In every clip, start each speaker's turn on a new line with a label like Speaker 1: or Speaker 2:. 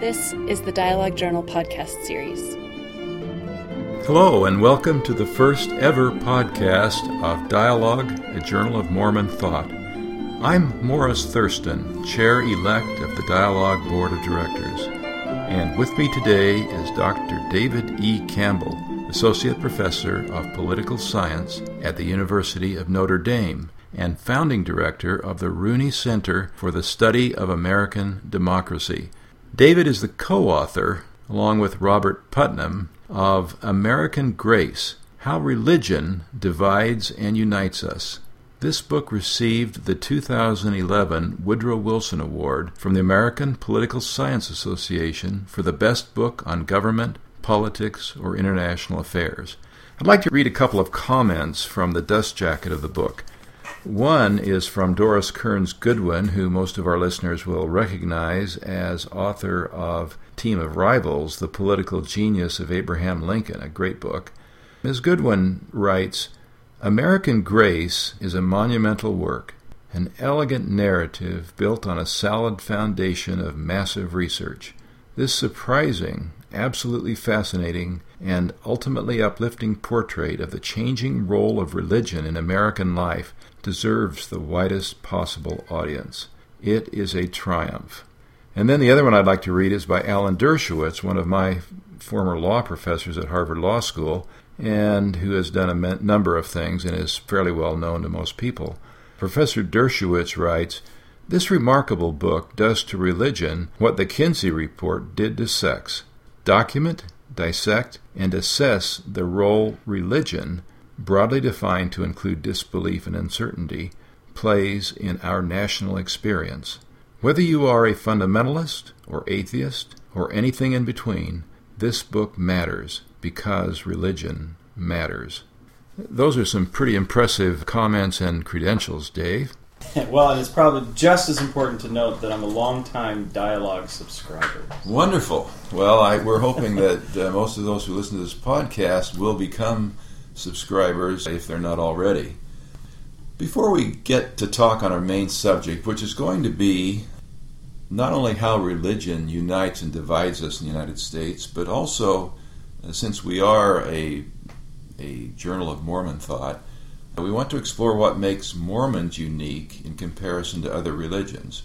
Speaker 1: This is the Dialogue Journal podcast series.
Speaker 2: Hello, and welcome to the first ever podcast of Dialogue, a Journal of Mormon Thought. I'm Morris Thurston, Chair elect of the Dialogue Board of Directors. And with me today is Dr. David E. Campbell, Associate Professor of Political Science at the University of Notre Dame and founding director of the Rooney Center for the Study of American Democracy. David is the co author, along with Robert Putnam, of American Grace How Religion Divides and Unites Us. This book received the 2011 Woodrow Wilson Award from the American Political Science Association for the best book on government, politics, or international affairs. I'd like to read a couple of comments from the dust jacket of the book. One is from Doris Kearns Goodwin, who most of our listeners will recognize as author of Team of Rivals The Political Genius of Abraham Lincoln, a great book. Ms. Goodwin writes American Grace is a monumental work, an elegant narrative built on a solid foundation of massive research. This surprising, absolutely fascinating, and ultimately uplifting portrait of the changing role of religion in American life deserves the widest possible audience. It is a triumph. And then the other one I'd like to read is by Alan Dershowitz, one of my former law professors at Harvard Law School, and who has done a number of things and is fairly well known to most people. Professor Dershowitz writes, This remarkable book does to religion what the Kinsey Report did to sex document, dissect, and assess the role religion broadly defined to include disbelief and uncertainty, plays in our national experience. Whether you are a fundamentalist or atheist or anything in between, this book matters because religion matters. Those are some pretty impressive comments and credentials, Dave.
Speaker 3: Well, and it's probably just as important to note that I'm a longtime dialogue subscriber.
Speaker 2: Wonderful. Well, I, we're hoping that uh, most of those who listen to this podcast will become subscribers if they're not already. Before we get to talk on our main subject, which is going to be not only how religion unites and divides us in the United States, but also, uh, since we are a, a journal of Mormon thought, we want to explore what makes Mormons unique in comparison to other religions.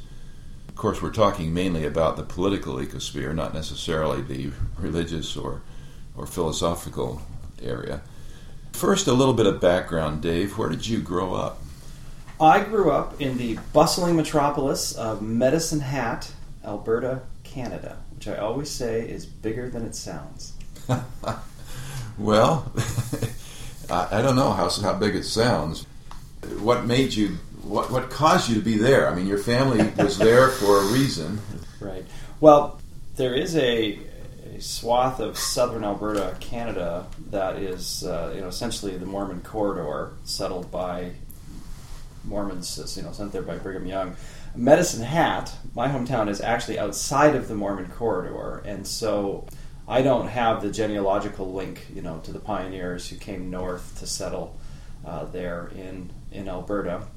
Speaker 2: Of course, we're talking mainly about the political ecosphere, not necessarily the religious or, or philosophical area. First, a little bit of background, Dave. Where did you grow up?
Speaker 3: I grew up in the bustling metropolis of Medicine Hat, Alberta, Canada, which I always say is bigger than it sounds.
Speaker 2: well, I don't know how, how big it sounds. What made you, what, what caused you to be there? I mean, your family was there for a reason.
Speaker 3: Right. Well, there is a, a swath of southern Alberta, Canada, that is, uh, you know, essentially the Mormon corridor, settled by Mormons, you know, sent there by Brigham Young. Medicine Hat, my hometown, is actually outside of the Mormon corridor, and so I don't have the genealogical link, you know, to the pioneers who came north to settle uh, there in in Alberta.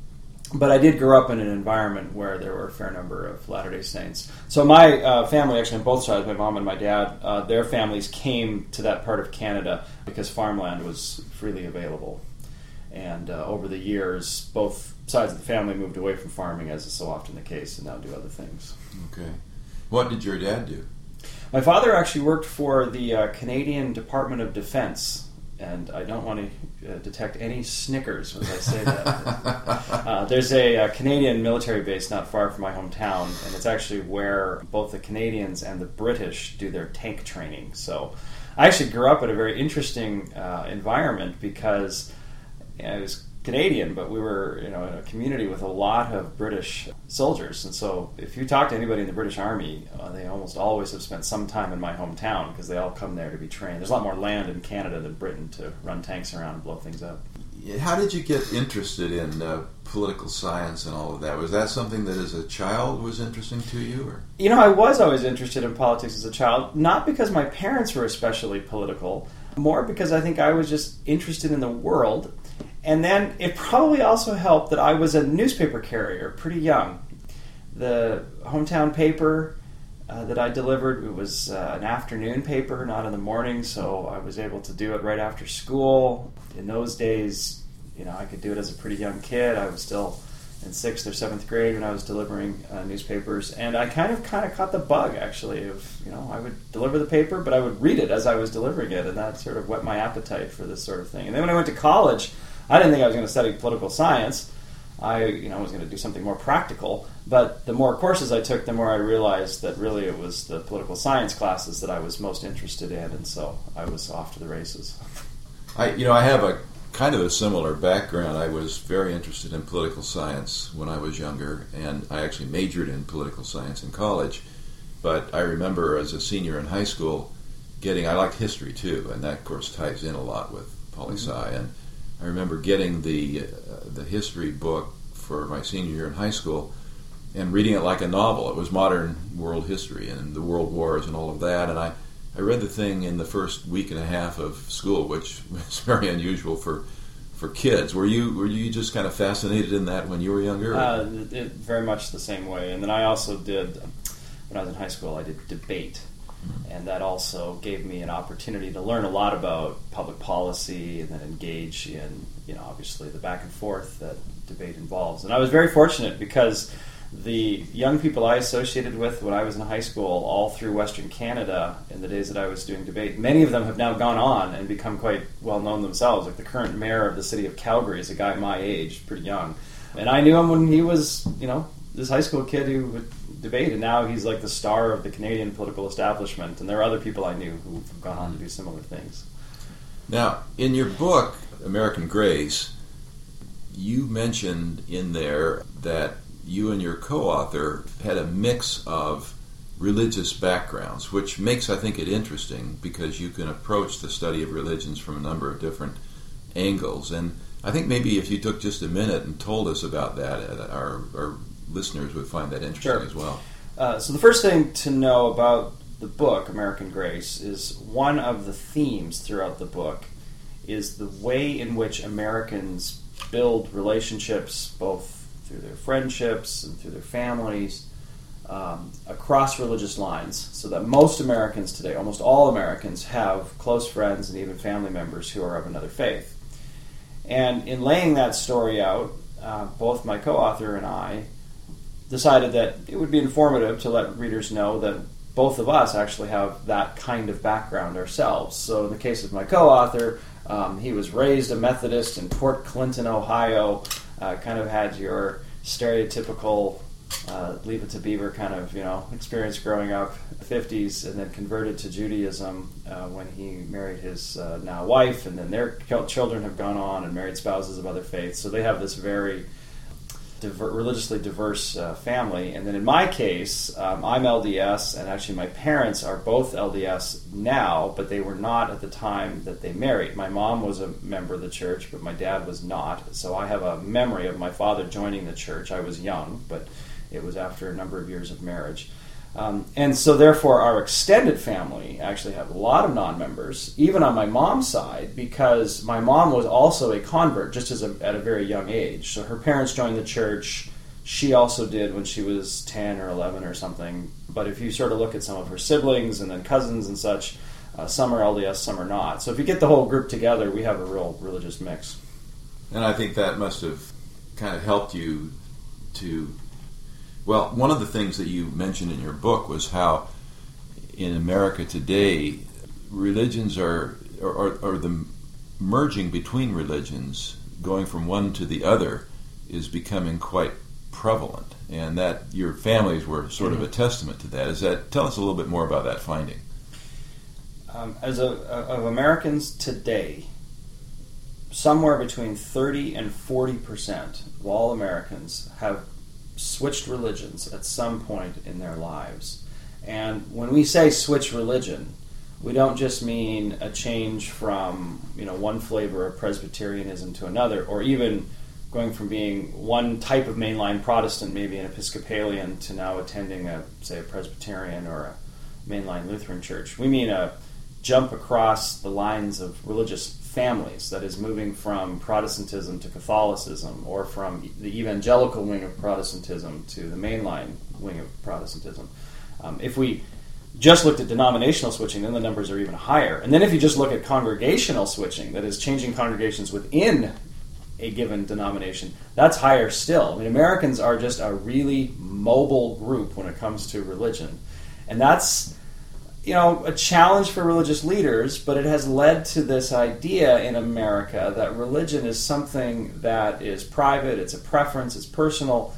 Speaker 3: But I did grow up in an environment where there were a fair number of Latter Day Saints. So my uh, family, actually on both sides, my mom and my dad, uh, their families came to that part of Canada because farmland was freely available. And uh, over the years, both sides of the family moved away from farming, as is so often the case, and now do other things.
Speaker 2: Okay. What did your dad do?
Speaker 3: My father actually worked for the uh, Canadian Department of Defense, and I don't want to uh, detect any snickers as I say that. uh, there's a, a, Canadian military base not far from my hometown, and it's actually where both the Canadians and the British do their tank training. So I actually grew up in a very interesting uh, environment because I was Canadian, but we were you know in a community with a lot of British soldiers, and so if you talk to anybody in the British Army, uh, they almost always have spent some time in my hometown because they all come there to be trained. There's a lot more land in Canada than Britain to run tanks around and blow things up.
Speaker 2: How did you get interested in uh, political science and all of that? Was that something that, as a child, was interesting to you? Or?
Speaker 3: You know, I was always interested in politics as a child, not because my parents were especially political, more because I think I was just interested in the world and then it probably also helped that I was a newspaper carrier pretty young. The hometown paper uh, that I delivered. It was uh, an afternoon paper, not in the morning, so I was able to do it right after school. In those days, you know, I could do it as a pretty young kid. I was still in sixth or seventh grade when I was delivering uh, newspapers, and I kind of kind of caught the bug actually of you know I would deliver the paper, but I would read it as I was delivering it, and that sort of whet my appetite for this sort of thing. And then when I went to college, I didn't think I was going to study political science. I you know was going to do something more practical, but the more courses I took, the more I realized that really it was the political science classes that I was most interested in, and so I was off to the races.
Speaker 2: I you know I have a kind of a similar background. I was very interested in political science when I was younger, and I actually majored in political science in college. But I remember as a senior in high school getting, I liked history too, and that of course ties in a lot with poli sci. Mm-hmm. And I remember getting the, uh, the history book for my senior year in high school and reading it like a novel. It was modern world history and the world wars and all of that. And I, I read the thing in the first week and a half of school, which was very unusual for for kids. Were you were you just kind of fascinated in that when you were younger?
Speaker 3: Uh, it, very much the same way. And then I also did when I was in high school. I did debate. And that also gave me an opportunity to learn a lot about public policy and then engage in you know obviously the back and forth that debate involves. And I was very fortunate because the young people I associated with when I was in high school, all through Western Canada, in the days that I was doing debate, many of them have now gone on and become quite well known themselves. Like the current mayor of the city of Calgary is a guy my age, pretty young, and I knew him when he was, you know, this high school kid who would debate, and now he's like the star of the Canadian political establishment. And there are other people I knew who've gone on to do similar things.
Speaker 2: Now, in your book, American Grace, you mentioned in there that you and your co author had a mix of religious backgrounds, which makes, I think, it interesting because you can approach the study of religions from a number of different angles. And I think maybe if you took just a minute and told us about that, our, our listeners would find that interesting
Speaker 3: sure.
Speaker 2: as well.
Speaker 3: Uh, so, the first thing to know about the book, American Grace, is one of the themes throughout the book is the way in which Americans build relationships, both through their friendships and through their families, um, across religious lines, so that most Americans today, almost all Americans, have close friends and even family members who are of another faith. And in laying that story out, uh, both my co author and I decided that it would be informative to let readers know that both of us actually have that kind of background ourselves. So, in the case of my co author, um, he was raised a Methodist in Port Clinton, Ohio, uh, kind of had your stereotypical uh, leave it to beaver kind of you know experience growing up 50s and then converted to judaism uh, when he married his uh, now wife. And then their children have gone on and married spouses of other faiths. So they have this very diver- religiously diverse uh, family. And then in my case, um, I'm LDS, and actually my parents are both LDS now, but they were not at the time that they married. My mom was a member of the church, but my dad was not. So I have a memory of my father joining the church. I was young, but it was after a number of years of marriage. Um, and so, therefore, our extended family actually have a lot of non members, even on my mom's side, because my mom was also a convert just as a, at a very young age. So, her parents joined the church. She also did when she was 10 or 11 or something. But if you sort of look at some of her siblings and then cousins and such, uh, some are LDS, some are not. So, if you get the whole group together, we have a real religious mix.
Speaker 2: And I think that must have kind of helped you to well, one of the things that you mentioned in your book was how in America today, religions are, or, or the merging between religions, going from one to the other, is becoming quite prevalent, and that your families were sort mm-hmm. of a testament to that. Is that tell us a little bit more about that finding?
Speaker 3: Um, as of Americans today, somewhere between thirty and forty percent of all Americans have switched religions at some point in their lives. And when we say switch religion, we don't just mean a change from you know one flavor of Presbyterianism to another, or even going from being one type of mainline Protestant, maybe an Episcopalian, to now attending a say a Presbyterian or a mainline Lutheran church. We mean a jump across the lines of religious families, that is, moving from Protestantism to Catholicism, or from the evangelical wing of Protestantism to the mainline wing of Protestantism. Um, if we just looked at denominational switching, then the numbers are even higher. And then if you just look at congregational switching, that is changing congregations within a given denomination, that's higher still. I mean, Americans are just a really mobile group when it comes to religion. And that's you know, a challenge for religious leaders, but it has led to this idea in America that religion is something that is private, it's a preference, it's personal,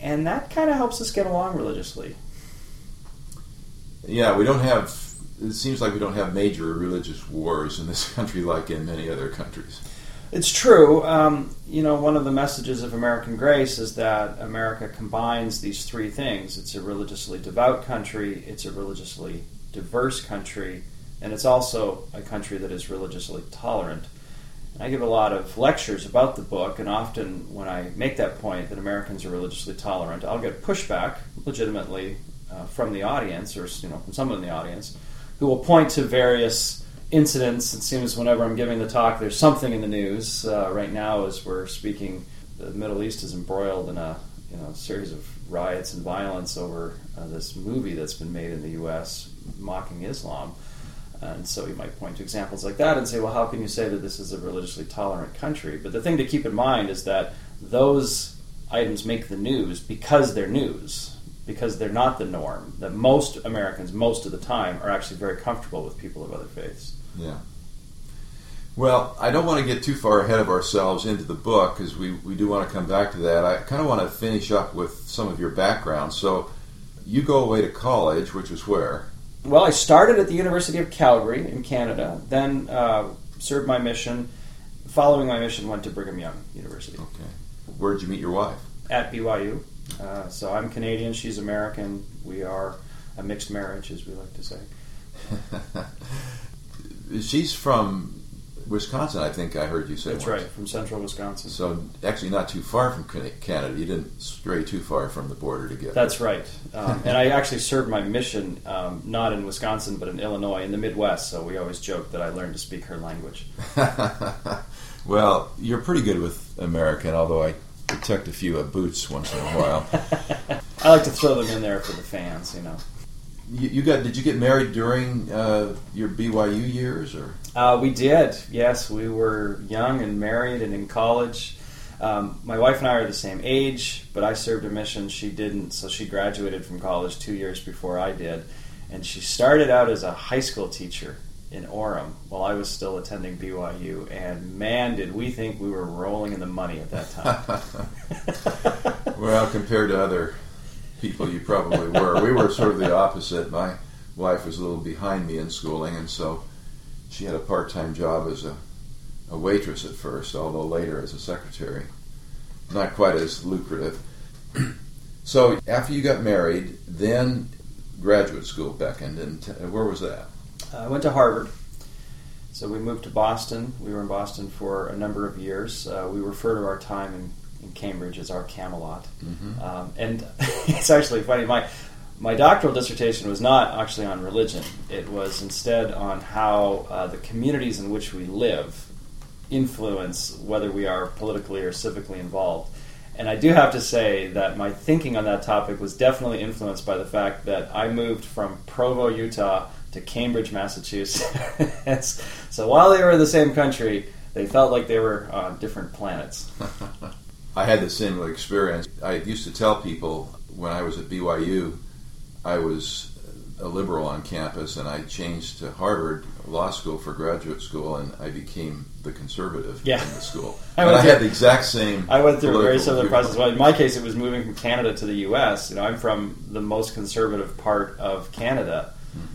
Speaker 3: and that kind of helps us get along religiously.
Speaker 2: Yeah, we don't have, it seems like we don't have major religious wars in this country like in many other countries.
Speaker 3: It's true. Um, you know, one of the messages of American Grace is that America combines these three things it's a religiously devout country, it's a religiously diverse country, and it's also a country that is religiously tolerant. I give a lot of lectures about the book, and often when I make that point that Americans are religiously tolerant, I'll get pushback legitimately uh, from the audience, or you know, from someone in the audience, who will point to various incidents. It seems whenever I'm giving the talk, there's something in the news. Uh, right now, as we're speaking, the Middle East is embroiled in a you know series of riots and violence over uh, this movie that's been made in the U.S. mocking Islam. And so you might point to examples like that and say, well, how can you say that this is a religiously tolerant country? But the thing to keep in mind is that those items make the news because they're news, because they're not the norm. That most Americans, most of the time, are actually very comfortable with people of other faiths.
Speaker 2: Yeah. Well, I don't want to get too far ahead of ourselves into the book because we, we do want to come back to that. I kind of want to finish up with some of your background. So, you go away to college, which is where?
Speaker 3: Well, I started at the University of Calgary in Canada, then uh, served my mission. Following my mission, went to Brigham Young University.
Speaker 2: Okay. Where did you meet your wife?
Speaker 3: At BYU. Uh, so I'm Canadian, she's American. We are a mixed marriage, as we like to say.
Speaker 2: she's from Wisconsin, I think I heard you say.
Speaker 3: That's once. right, from central Wisconsin.
Speaker 2: So actually, not too far from Canada. You didn't stray too far from the border to get.
Speaker 3: That's right, um, and I actually served my mission um, not in Wisconsin but in Illinois, in the Midwest. So we always joke that I learned to speak her language.
Speaker 2: well, you're pretty good with American, although I detect a few uh, boots once in a while.
Speaker 3: I like to throw them in there for the fans, you know.
Speaker 2: You, you got? Did you get married during uh, your BYU years, or?
Speaker 3: Uh, we did. Yes, we were young and married and in college. Um, my wife and I are the same age, but I served a mission. She didn't, so she graduated from college two years before I did, and she started out as a high school teacher in Orem while I was still attending BYU. And man, did we think we were rolling in the money at that
Speaker 2: time. well, compared to other people you probably were. We were sort of the opposite. My wife was a little behind me in schooling, and so she had a part time job as a, a waitress at first, although later as a secretary. Not quite as lucrative. so after you got married, then graduate school beckoned, and t- where was that?
Speaker 3: I went to Harvard. So we moved to Boston. We were in Boston for a number of years. Uh, we refer to our time in in Cambridge is our Camelot. Mm-hmm. Um, and it's actually funny. My my doctoral dissertation was not actually on religion. It was instead on how uh, the communities in which we live influence whether we are politically or civically involved. And I do have to say that my thinking on that topic was definitely influenced by the fact that I moved from Provo, Utah to Cambridge, Massachusetts. so while they were in the same country, they felt like they were on different planets.
Speaker 2: I had the same experience. I used to tell people when I was at BYU, I was a liberal on campus, and I changed to Harvard Law School for graduate school, and I became the conservative
Speaker 3: yeah.
Speaker 2: in the school. I, I had the exact same.
Speaker 3: I went through a very similar process. Well, in my case, it was moving from Canada to the U.S. You know, I'm from the most conservative part of Canada, mm-hmm.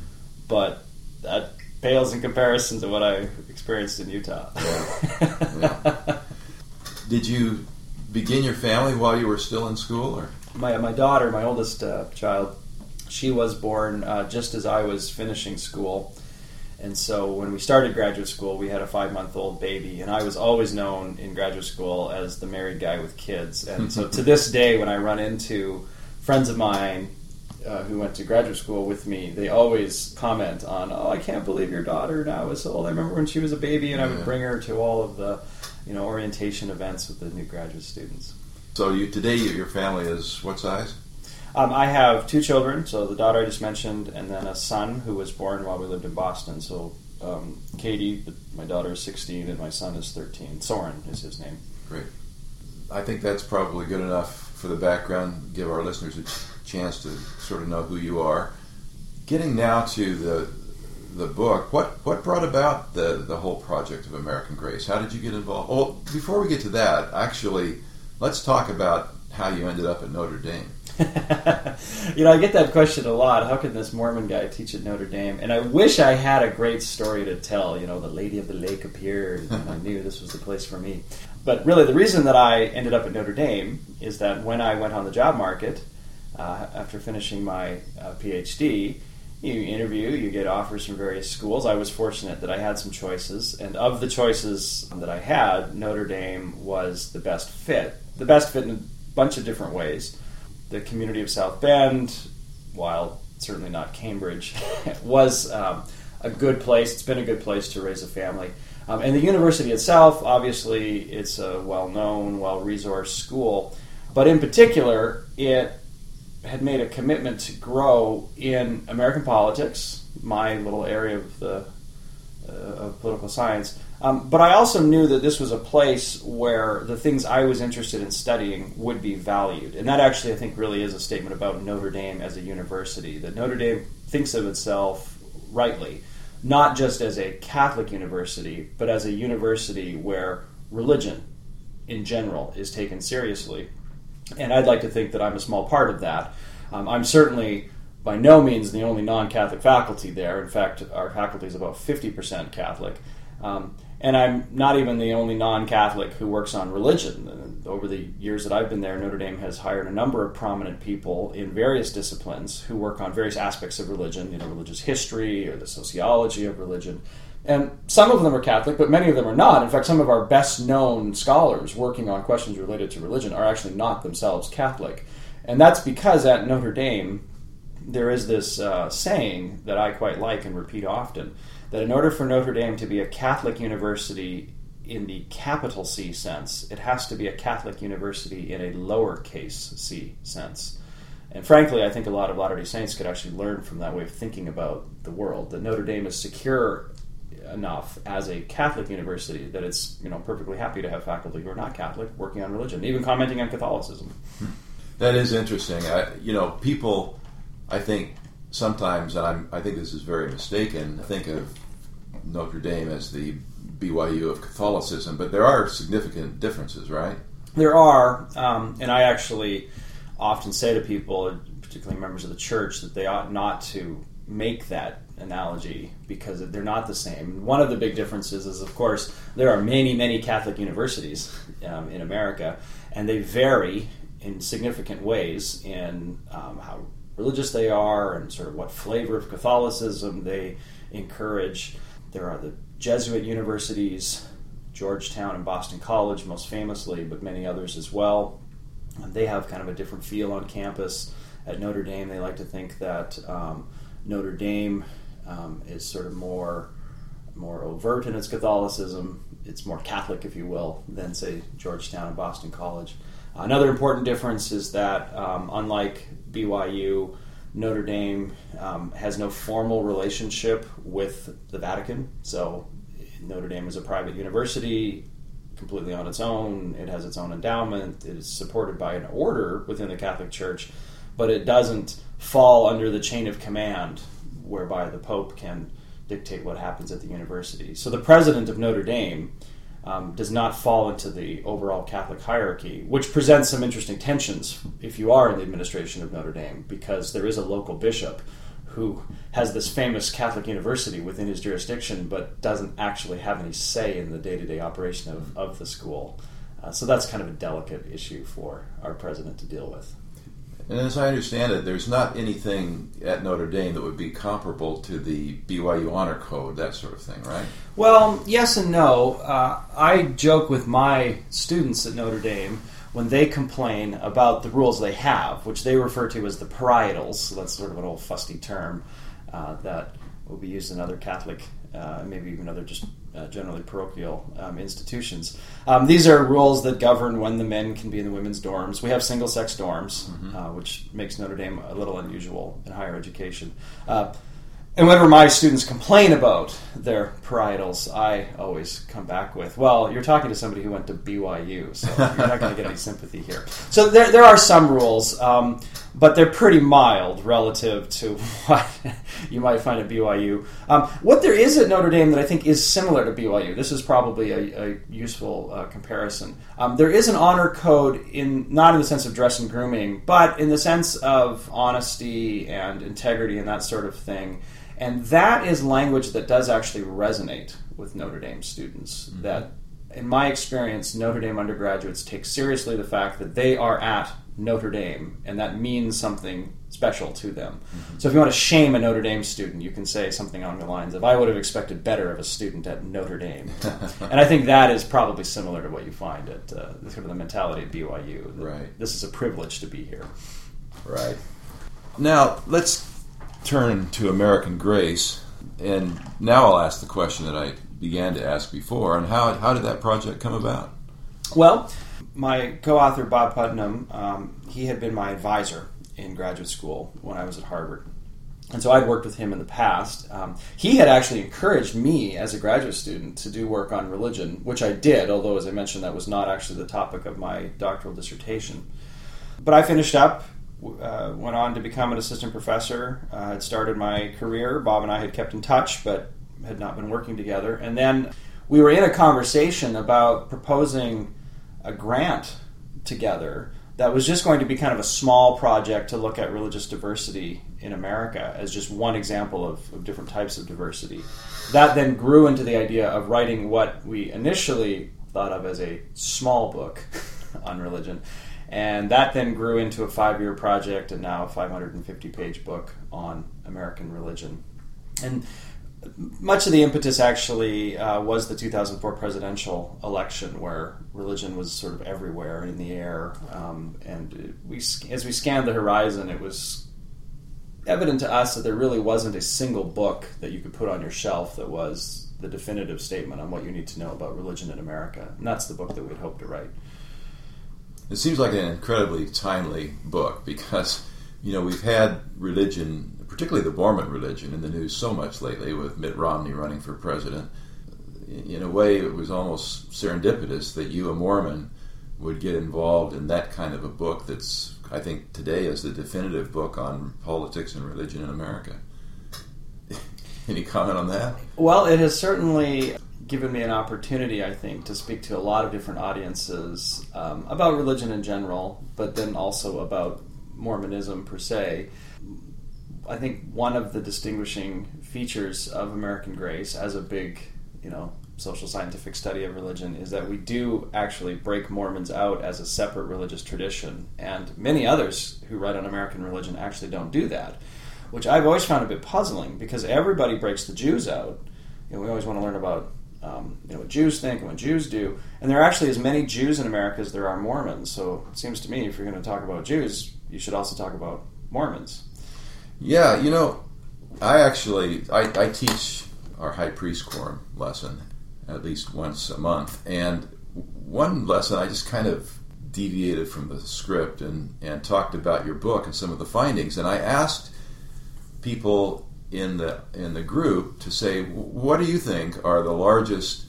Speaker 3: but that pales in comparison to what I experienced in Utah.
Speaker 2: Yeah. yeah. Did you begin your family while you were still in school, or
Speaker 3: my my daughter, my oldest uh, child, she was born uh, just as I was finishing school. And so when we started graduate school, we had a five month old baby, and I was always known in graduate school as the married guy with kids. And so to this day, when I run into friends of mine uh, who went to graduate school with me, they always comment on, "Oh, I can't believe your daughter now is so old. I remember when she was a baby, and I would bring her to all of the you know orientation events with the new graduate students.
Speaker 2: So you today your family is what size?
Speaker 3: Um, I have two children, so the daughter I just mentioned, and then a son who was born while we lived in Boston. So um, Katie, my daughter is 16, and my son is 13. Soren is his name.
Speaker 2: Great. I think that's probably good enough for the background. Give our listeners a chance to sort of know who you are. Getting now to the the book, what what brought about the the whole project of American Grace? How did you get involved? Well, before we get to that, actually, let's talk about how you ended up at Notre Dame.
Speaker 3: you know, I get that question a lot. How can this Mormon guy teach at Notre Dame? And I wish I had a great story to tell. You know, the Lady of the Lake appeared, and I knew this was the place for me. But really, the reason that I ended up at Notre Dame is that when I went on the job market uh, after finishing my uh, PhD, you interview, you get offers from various schools. I was fortunate that I had some choices, and of the choices that I had, Notre Dame was the best fit. The best fit in a bunch of different ways the community of South Bend, while certainly not Cambridge, was um, a good place. It's been a good place to raise a family. Um, and the university itself, obviously, it's a well known, well resourced school. But in particular, it had made a commitment to grow in American politics, my little area of the uh, of political science, um, but I also knew that this was a place where the things I was interested in studying would be valued. And that actually, I think, really is a statement about Notre Dame as a university. That Notre Dame thinks of itself rightly, not just as a Catholic university, but as a university where religion in general is taken seriously. And I'd like to think that I'm a small part of that. Um, I'm certainly by no means the only non Catholic faculty there. In fact, our faculty is about 50% Catholic. Um, and I'm not even the only non-Catholic who works on religion. Over the years that I've been there, Notre Dame has hired a number of prominent people in various disciplines who work on various aspects of religion, you know, religious history or the sociology of religion. And some of them are Catholic, but many of them are not. In fact, some of our best known scholars working on questions related to religion are actually not themselves Catholic. And that's because at Notre Dame, there is this uh, saying that I quite like and repeat often that in order for Notre Dame to be a Catholic university in the capital C sense, it has to be a Catholic university in a lowercase c sense. And frankly, I think a lot of Latter day Saints could actually learn from that way of thinking about the world. That Notre Dame is secure enough as a Catholic university that it's you know perfectly happy to have faculty who are not Catholic working on religion, even commenting on Catholicism.
Speaker 2: That is interesting. I, you know, people, I think sometimes, and I'm, I think this is very mistaken, think of Notre Dame as the BYU of Catholicism, but there are significant differences, right?
Speaker 3: There are, um, and I actually often say to people, particularly members of the church, that they ought not to make that analogy because they're not the same. One of the big differences is, of course, there are many, many Catholic universities um, in America, and they vary in significant ways in um, how religious they are and sort of what flavor of Catholicism they encourage. There are the Jesuit universities, Georgetown and Boston College, most famously, but many others as well. They have kind of a different feel on campus. At Notre Dame, they like to think that um, Notre Dame um, is sort of more more overt in its Catholicism. It's more Catholic, if you will, than say Georgetown and Boston College. Another important difference is that, um, unlike BYU, Notre Dame um, has no formal relationship with the Vatican. So Notre Dame is a private university, completely on its own. It has its own endowment. It is supported by an order within the Catholic Church, but it doesn't fall under the chain of command whereby the Pope can dictate what happens at the university. So the president of Notre Dame um, does not fall into the overall Catholic hierarchy, which presents some interesting tensions if you are in the administration of Notre Dame, because there is a local bishop who has this famous Catholic university within his jurisdiction, but doesn't actually have any say in the day to day operation of, of the school. Uh, so that's kind of a delicate issue for our president to deal with.
Speaker 2: And as I understand it, there's not anything at Notre Dame that would be comparable to the BYU Honor Code, that sort of thing, right?
Speaker 3: Well, yes and no. Uh, I joke with my students at Notre Dame when they complain about the rules they have, which they refer to as the parietals. So that's sort of an old fusty term uh, that will be used in other Catholic, uh, maybe even other just uh, generally parochial um, institutions. Um, these are rules that govern when the men can be in the women's dorms. We have single sex dorms, mm-hmm. uh, which makes Notre Dame a little unusual in higher education. Uh, and whenever my students complain about their parietals, I always come back with, "Well, you're talking to somebody who went to BYU, so you're not going to get any sympathy here." So there, there are some rules, um, but they're pretty mild relative to what you might find at BYU. Um, what there is at Notre Dame that I think is similar to BYU, this is probably a, a useful uh, comparison. Um, there is an honor code in not in the sense of dress and grooming, but in the sense of honesty and integrity and that sort of thing. And that is language that does actually resonate with Notre Dame students. Mm-hmm. That, in my experience, Notre Dame undergraduates take seriously the fact that they are at Notre Dame, and that means something special to them. Mm-hmm. So if you want to shame a Notre Dame student, you can say something along the lines of, I would have expected better of a student at Notre Dame. and I think that is probably similar to what you find at uh, sort of the mentality at BYU.
Speaker 2: Right.
Speaker 3: This is a privilege to be here.
Speaker 2: Right. Now, let's turn to American Grace, and now I'll ask the question that I began to ask before. And how how did that project come about?
Speaker 3: Well, my co-author Bob Putnam, um, he had been my advisor in graduate school when I was at Harvard. And so I'd worked with him in the past. Um, he had actually encouraged me as a graduate student to do work on religion, which I did, although, as I mentioned, that was not actually the topic of my doctoral dissertation. But I finished up uh, went on to become an assistant professor. Uh, had started my career. Bob and I had kept in touch, but had not been working together. And then we were in a conversation about proposing a grant together that was just going to be kind of a small project to look at religious diversity in America as just one example of, of different types of diversity. That then grew into the idea of writing what we initially thought of as a small book on religion and that then grew into a five year project and now a 550 page book on American religion. And much of the impetus actually uh, was the 2004 presidential election, where religion was sort of everywhere in the air. Um, and we, as we scanned the horizon, it was evident to us that there really wasn't a single book that you could put on your shelf that was the definitive statement on what you need to know about religion in America. And that's the book that we'd hoped to write.
Speaker 2: It seems like an incredibly timely book because, you know, we've had religion, particularly the Mormon religion, in the news so much lately with Mitt Romney running for president. In a way, it was almost serendipitous that you, a Mormon, would get involved in that kind of a book that's, I think, today is the definitive book on politics and religion in America. Any comment on that?
Speaker 3: Well, it has certainly given me an opportunity, I think, to speak to a lot of different audiences um, about religion in general, but then also about Mormonism per se. I think one of the distinguishing features of American Grace as a big, you know, social scientific study of religion is that we do actually break Mormons out as a separate religious tradition, and many others who write on American religion actually don't do that, which I've always found a bit puzzling because everybody breaks the Jews out. You know, we always want to learn about um, you know what Jews think and what Jews do. And there are actually as many Jews in America as there are Mormons. So it seems to me, if you're going to talk about Jews, you should also talk about Mormons.
Speaker 2: Yeah, you know, I actually I, I teach our high priest quorum lesson at least once a month, and one lesson I just kind of deviated from the script and and talked about your book and some of the findings, and I asked people in the in the group to say what do you think are the largest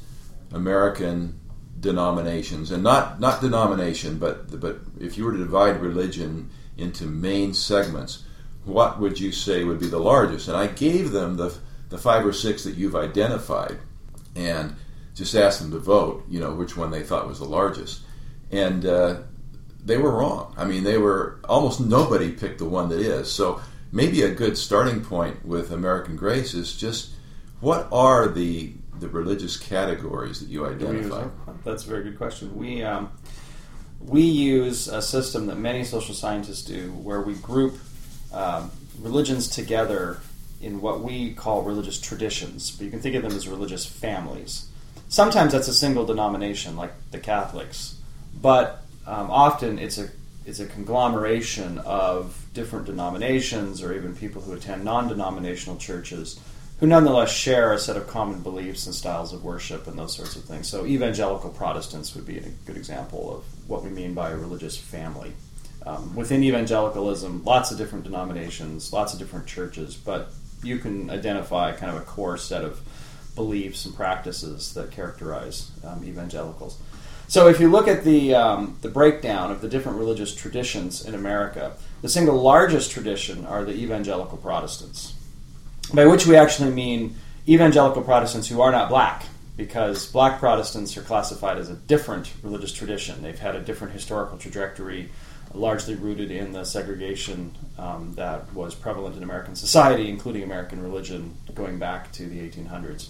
Speaker 2: American denominations? And not not denomination but but if you were to divide religion into main segments what would you say would be the largest? And I gave them the the five or six that you've identified and just asked them to vote you know which one they thought was the largest. And uh, they were wrong. I mean they were almost nobody picked the one that is. So maybe a good starting point with American Grace is just what are the the religious categories that you identify?
Speaker 3: That's a very good question. We um, we use a system that many social scientists do, where we group um, religions together in what we call religious traditions, but you can think of them as religious families. Sometimes that's a single denomination, like the Catholics, but um, often it's a it's a conglomeration of different denominations or even people who attend non denominational churches who nonetheless share a set of common beliefs and styles of worship and those sorts of things. So, evangelical Protestants would be a good example of what we mean by a religious family. Um, within evangelicalism, lots of different denominations, lots of different churches, but you can identify kind of a core set of beliefs and practices that characterize um, evangelicals. So, if you look at the, um, the breakdown of the different religious traditions in America, the single largest tradition are the evangelical Protestants, by which we actually mean evangelical Protestants who are not black, because black Protestants are classified as a different religious tradition. They've had a different historical trajectory, largely rooted in the segregation um, that was prevalent in American society, including American religion, going back to the 1800s.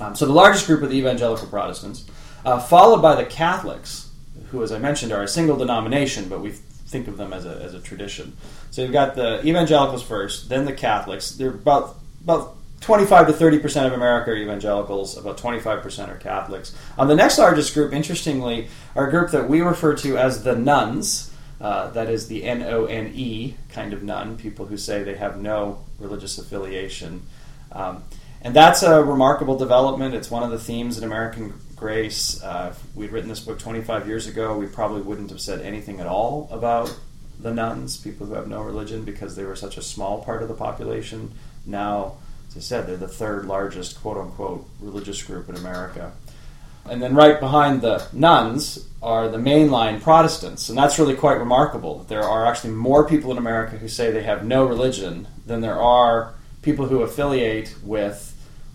Speaker 3: Um, so, the largest group are the evangelical Protestants uh, followed by the Catholics, who, as I mentioned, are a single denomination, but we think of them as a, as a tradition. So you've got the evangelicals first, then the Catholics. They're about about 25 to 30 percent of America are evangelicals. About 25 percent are Catholics. Um, the next largest group, interestingly, are a group that we refer to as the nones. Uh, that is the N O N E kind of nun, people who say they have no religious affiliation. Um, and that's a remarkable development. It's one of the themes in American Grace. Uh, if we'd written this book 25 years ago, we probably wouldn't have said anything at all about the nones, people who have no religion, because they were such a small part of the population. Now, as I said, they're the third largest quote unquote religious group in America. And then right behind the nones are the mainline Protestants. And that's really quite remarkable. There are actually more people in America who say they have no religion than there are people who affiliate with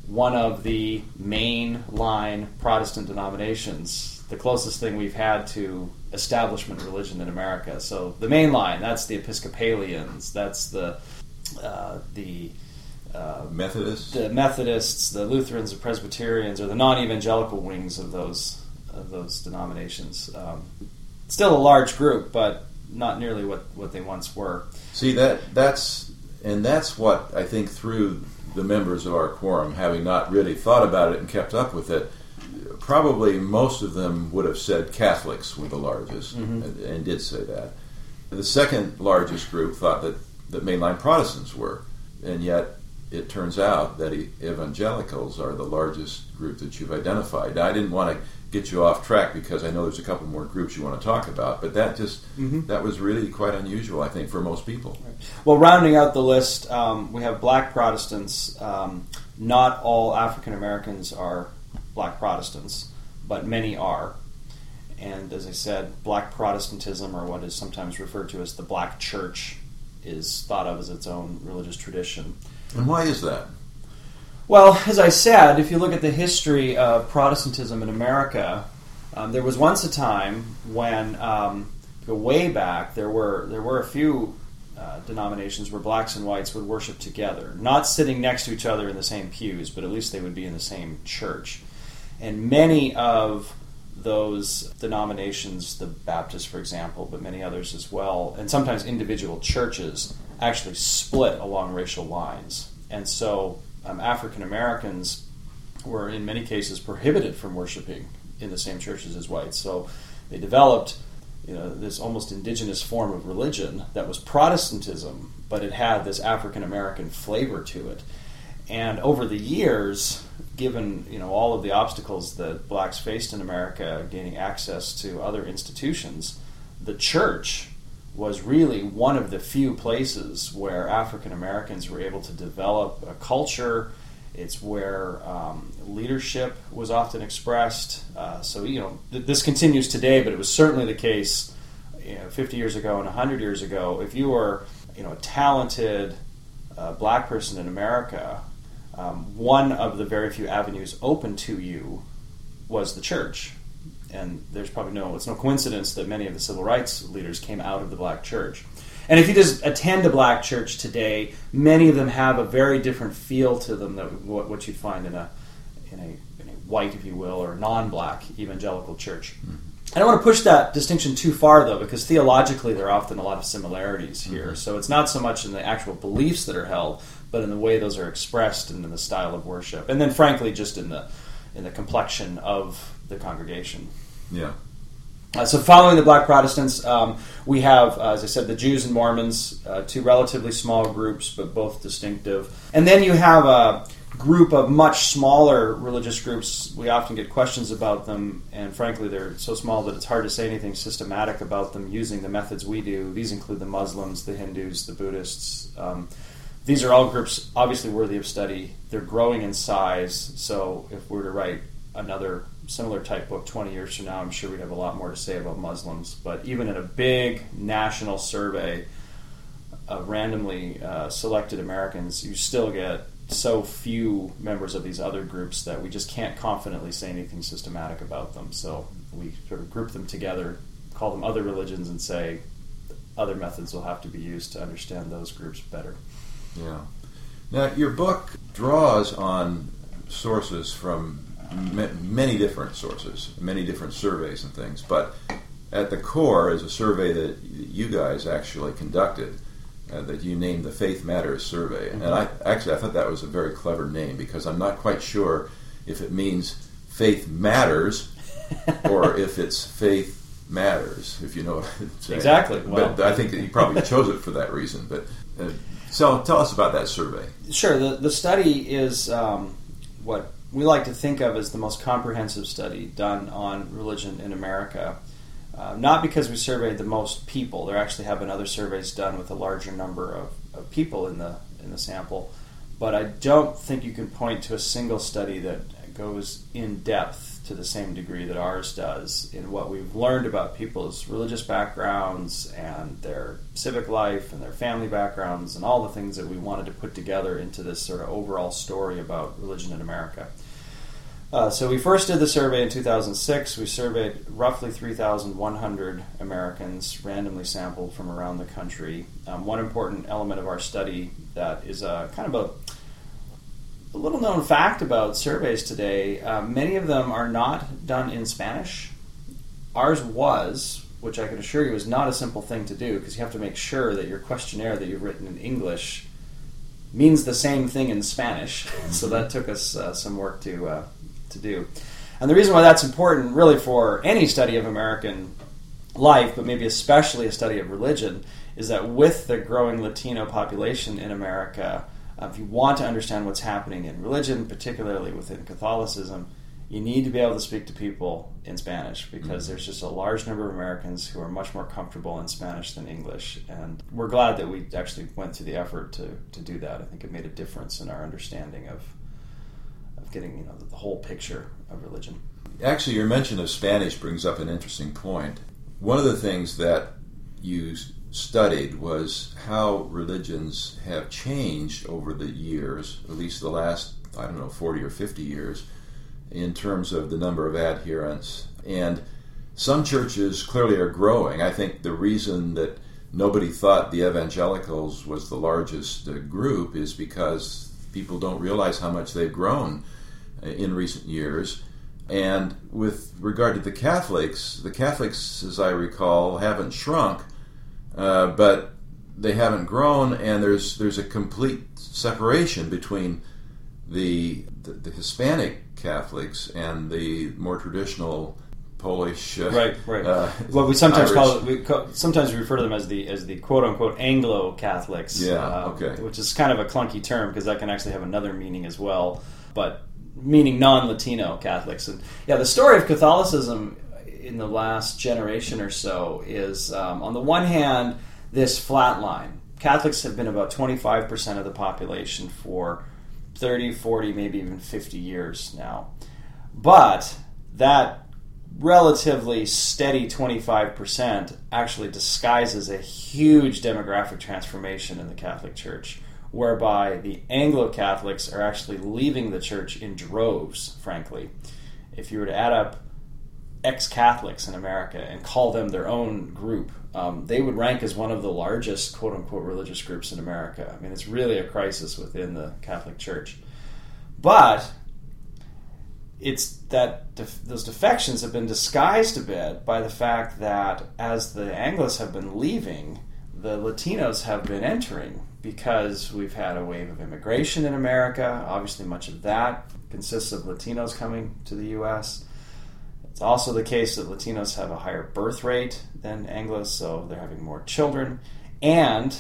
Speaker 3: one of the main line Protestant denominations, the closest thing we've had to establishment religion in America. So the main line, that's the Episcopalians, that's the uh, the
Speaker 2: uh, Methodists,
Speaker 3: the Methodists, the Lutherans, the Presbyterians, or the non-evangelical wings of those of those denominations. Um, still a large group, but not nearly what, what they once were.
Speaker 2: See that that's and that's what I think through the members of our quorum, having not really thought about it and kept up with it, probably most of them would have said Catholics were the largest, mm-hmm. and, and, did say that. The second largest group thought that, that mainline Protestants were, and yet it turns out that evangelicals are the largest group that you've identified. Now, I didn't want to get you off track because I know there's a couple more groups you want to talk about, but that just mm-hmm. that was really quite unusual, I think, for most people.
Speaker 3: Well, rounding out the list, um, we have Black Protestants. Um, not all African Americans are Black Protestants, but many are. And as I said, Black Protestantism, or what is sometimes referred to as the Black Church, is thought of as its own religious tradition.
Speaker 2: And why is that?
Speaker 3: Well, as I said, if you look at the history of Protestantism in America, um, there was once a time when, um, go way back, there were there were a few uh, denominations where blacks and whites would worship together, not sitting next to each other in the same pews, but at least they would be in the same church. And many of those denominations, the Baptists, for example, but many others as well, and sometimes individual churches, actually split along racial lines. And so um, African Americans were in many cases prohibited from worshiping in the same churches as whites. So they developed you know, this almost indigenous form of religion that was Protestantism, but it had this African American flavor to it. And over the years, given you know all of the obstacles that blacks faced in America, gaining access to other institutions, the church was really one of the few places where African Americans were able to develop a culture. It's where um, leadership was often expressed. Uh, so, you know, th- this continues today, but it was certainly the case you know, 50 years ago and 100 years ago. If you were, you know, a talented uh, black person in America, um, one of the very few avenues open to you was the church and there's probably no it's no coincidence that many of the civil rights leaders came out of the black church. And if you just attend a black church today, many of them have a very different feel to them than what, what you'd find in a, in a in a white, if you will, or non-black evangelical church. Mm-hmm. I don't want to push that distinction too far, though, because theologically there are often a lot of similarities here. Mm-hmm. So it's not so much in the actual beliefs that are held, but in the way those are expressed and in the style of worship, and then, frankly, just in the in the complexion of the congregation.
Speaker 2: Yeah.
Speaker 3: Uh, so, following the Black Protestants, um, we have, uh, as I said, the Jews and Mormons, uh, two relatively small groups, but both distinctive. And then you have a group of much smaller religious groups. We often get questions about them, and frankly, they're so small that it's hard to say anything systematic about them using the methods we do. These include the Muslims, the Hindus, the Buddhists. Um, these are all groups obviously worthy of study. They're growing in size, so if we were to write another similar type book 20 years from now, I'm sure we'd have a lot more to say about Muslims. But even in a big national survey of randomly uh, selected Americans, you still get so few members of these other groups that we just can't confidently say anything systematic about them. So we sort of group them together, call them other religions, and say other methods will have to be used to understand those groups better.
Speaker 2: Yeah. Now, your book draws on sources from many different sources, many different surveys and things, but at the core is a survey that you guys actually conducted. Uh, that you named the Faith Matters Survey, mm-hmm. and I actually I thought that was a very clever name because I'm not quite sure if it means faith matters or if it's faith matters, if you know what I'm saying.
Speaker 3: Exactly.
Speaker 2: Well, but I think that you probably chose it for that reason. But uh, so tell us about that survey.
Speaker 3: Sure. The the study is um, what we like to think of as the most comprehensive study done on religion in America. Uh, not because we surveyed the most people. There actually have been other surveys done with a larger number of, of people in the in the sample, but I don't think you can point to a single study that goes in depth to the same degree that ours does in what we've learned about people's religious backgrounds and their civic life and their family backgrounds and all the things that we wanted to put together into this sort of overall story about religion in America. Uh, so we first did the survey in 2006. We surveyed roughly 3,100 Americans, randomly sampled from around the country. Um, one important element of our study that is a kind of a a little known fact about surveys today uh, many of them are not done in Spanish. Ours was, which I can assure you is not a simple thing to do because you have to make sure that your questionnaire that you've written in English means the same thing in Spanish. so that took us uh, some work to, uh, to do. And the reason why that's important, really, for any study of American life, but maybe especially a study of religion, is that with the growing Latino population in America, uh, if you want to understand what's happening in religion, particularly within Catholicism, you need to be able to speak to people in Spanish because mm-hmm. there's just a large number of Americans who are much more comfortable in Spanish than English. And we're glad that we actually went through the effort to, to do that. I think it made a difference in our understanding of, of getting you know, the, the whole picture of religion.
Speaker 2: Actually, your mention of Spanish brings up an interesting point. One of the things that you studied was how religions have changed over the years, at least the last, I don't know, 40 or 50 years, in terms of the number of adherents. And some churches clearly are growing. I think the reason that nobody thought the evangelicals was the largest uh, group is because people don't realize how much they've grown uh, in recent years. And with regard to the Catholics, the Catholics, as I recall, haven't shrunk uh, but they haven't grown, and there's there's a complete separation between the, the, the Hispanic Catholics and the more traditional Polish. Uh,
Speaker 3: right, right. Uh, well, we sometimes Irish. call it. We call, sometimes we refer to them as the as the quote unquote Anglo Catholics.
Speaker 2: Yeah. Um, okay.
Speaker 3: Which is kind of a clunky term because that can actually have another meaning as well, but meaning non-Latino Catholics. And yeah, the story of Catholicism in the last generation or so is, um, on the one hand, this flat line. Catholics have been about 25% of the population for 30, 40, maybe even 50 years now. But that relatively steady 25% actually disguises a huge demographic transformation in the Catholic Church, whereby the Anglo Catholics are actually leaving the church in droves, frankly. If you were to add up ex Catholics in America and call them their own group, um, they would rank as one of the largest quote unquote religious groups in America. I mean, it's really a crisis within the Catholic Church. But it's that def- those defections have been disguised a bit by the fact that as the Anglos have been leaving, the Latinos have been entering because we've had a wave of immigration in America. Obviously, much of that consists of Latinos coming to the U.S. It's also the case that Latinos have a higher birth rate than Anglos, so they're having more children. And,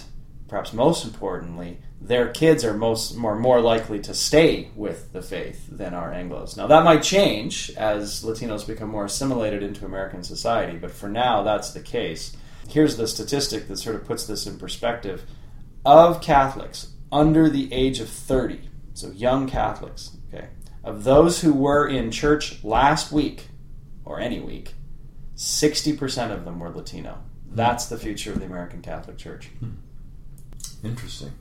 Speaker 3: perhaps most importantly, their kids are most more more likely to stay with the faith than our Anglo's. Now that might change as Latinos become more assimilated into American society, but for now that's the case. Here's the statistic that sort of puts this in perspective. Of Catholics under the age of 30, so young Catholics, okay, of those who were in church last week or any week, 60% of them were Latino. That's the future of the American Catholic Church.
Speaker 2: Interesting.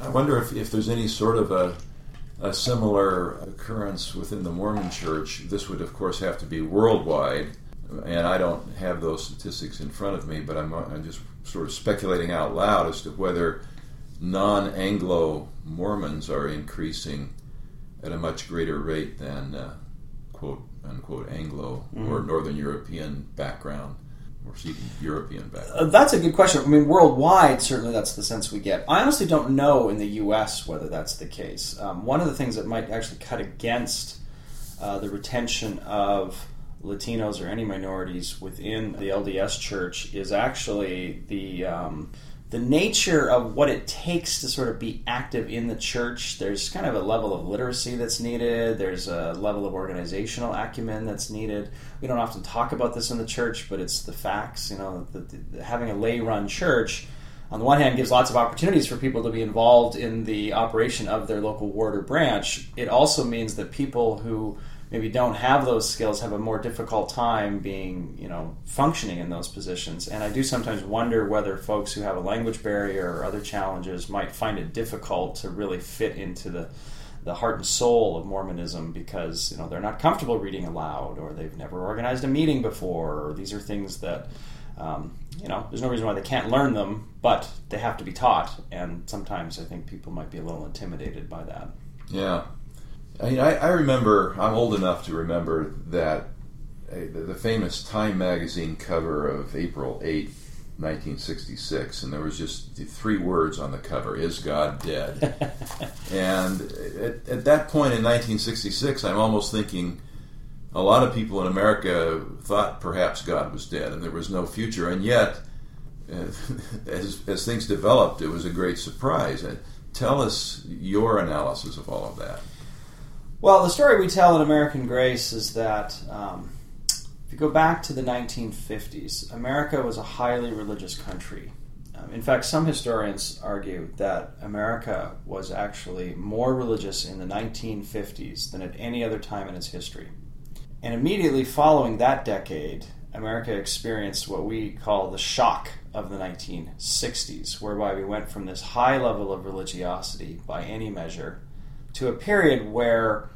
Speaker 2: I wonder if, if there's any sort of a, a similar occurrence within the Mormon Church. This would, of course, have to be worldwide, and I don't have those statistics in front of me, but I'm, I'm just sort of speculating out loud as to whether non Anglo Mormons are increasing at a much greater rate than uh, quote unquote Anglo mm-hmm. or Northern European background or European background?
Speaker 3: Uh, that's a good question. I mean, worldwide, certainly that's the sense we get. I honestly don't know in the U.S. whether that's the case. Um, one of the things that might actually cut against uh, the retention of Latinos or any minorities within the LDS Church is actually the um, the nature of what it takes to sort of be active in the church. There's kind of a level of literacy that's needed. There's a level of organizational acumen that's needed. We don't often talk about this in the church, but it's the facts. You know, the, the, having a lay-run church, on the one hand, gives lots of opportunities for people to be involved in the operation of their local ward or branch. It also means that people who maybe don't have those skills have a more difficult time being you know functioning in those positions. And i do sometimes wonder whether folks who have a language barrier or other challenges might find it difficult to really fit into the the heart and soul of mormonism because you know they're not comfortable reading aloud or they've never organized a meeting before. Or these are things that um, you know there's no reason why they can't learn them but they have to be taught. And sometimes i think people might be a little intimidated by that.
Speaker 2: Yeah I mean, I, I remember, I'm old enough to remember that uh, the, the famous Time magazine cover of April 8, 1966, and there was just three words on the cover Is God dead? and at, at, that point in 1966, I'm almost thinking a lot of people in America thought perhaps God was dead and there was no future, and yet, uh, as, as things developed, it was a great surprise. Uh, tell us your analysis of all of that.
Speaker 3: Well, the story we tell in American Grace is that um, if you go back to the 1950s, America was a highly religious country. Um, in fact, some historians argue that America was actually more religious in the 1950s than at any other time in its history. And immediately following that decade, America experienced what we call the shock of the 1960s, whereby we went from this high level of religiosity by any measure to a period where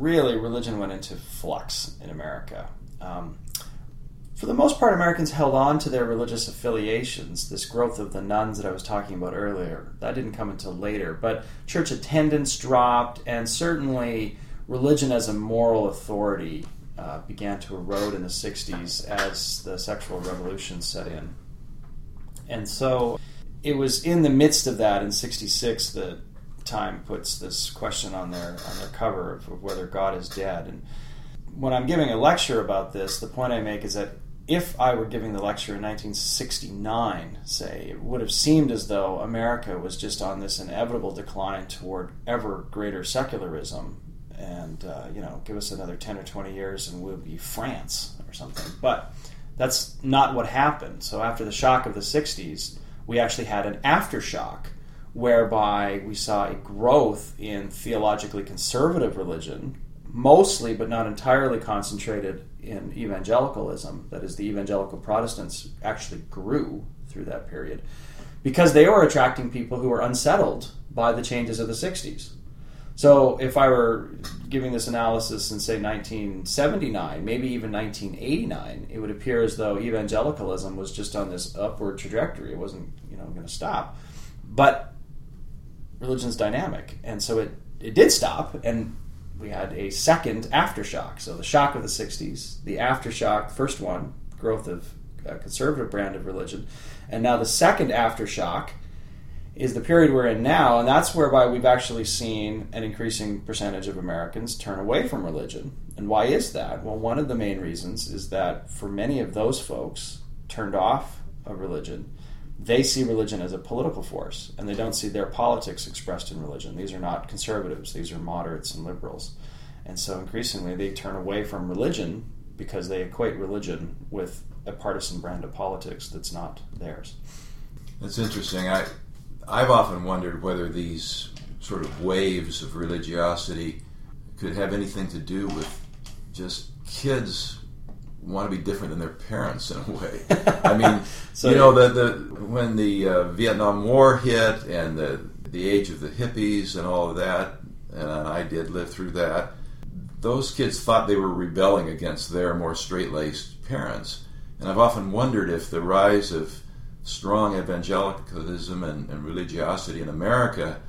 Speaker 3: really religion went into flux in America. Um, for the most part, Americans held on to their religious affiliations. This growth of the nones that I was talking about earlier, that didn't come until later. But church attendance dropped, and certainly religion as a moral authority uh, began to erode in the 60s as the sexual revolution set in. And so it was in the midst of that in 66 that Time puts this question on their on their cover of, of whether God is dead. And when I'm giving a lecture about this, the point I make is that if I were giving the lecture in 1969, say, it would have seemed as though America was just on this inevitable decline toward ever greater secularism. And, uh, you know, give us another 10 or 20 years and we'll be France or something. But that's not what happened. So after the shock of the 60s, we actually had an aftershock whereby we saw a growth in theologically conservative religion, mostly but not entirely concentrated in evangelicalism. That is, the evangelical Protestants actually grew through that period because they were attracting people who were unsettled by the changes of the 60s. So, if I were giving this analysis in, say, 1979, maybe even 1989, it would appear as though evangelicalism was just on this upward trajectory. It wasn't, you know, going to stop. But religion's dynamic, and so it it did stop, and we had a second aftershock. So the shock of the '60s, the aftershock, first one, growth of a conservative brand of religion, and now the second aftershock is the period we're in now, and that's whereby we've actually seen an increasing percentage of Americans turn away from religion. And why is that? Well, one of the main reasons is that for many of those folks turned off of religion, they see religion as a political force, and they don't see their politics expressed in religion. These are not conservatives; these are moderates and liberals. And so, increasingly, they turn away from religion because they equate religion with a partisan brand of politics that's not theirs.
Speaker 2: That's interesting. I I've often wondered whether these sort of waves of religiosity could have anything to do with just kids want to be different than their parents in a way. I mean, so, you know, the, the when the uh, Vietnam War hit and the the age of the hippies and all of that, and I did live through that. Those kids thought they were rebelling against their more straight laced parents, and I've often wondered if the rise of strong evangelicalism and, and religiosity in America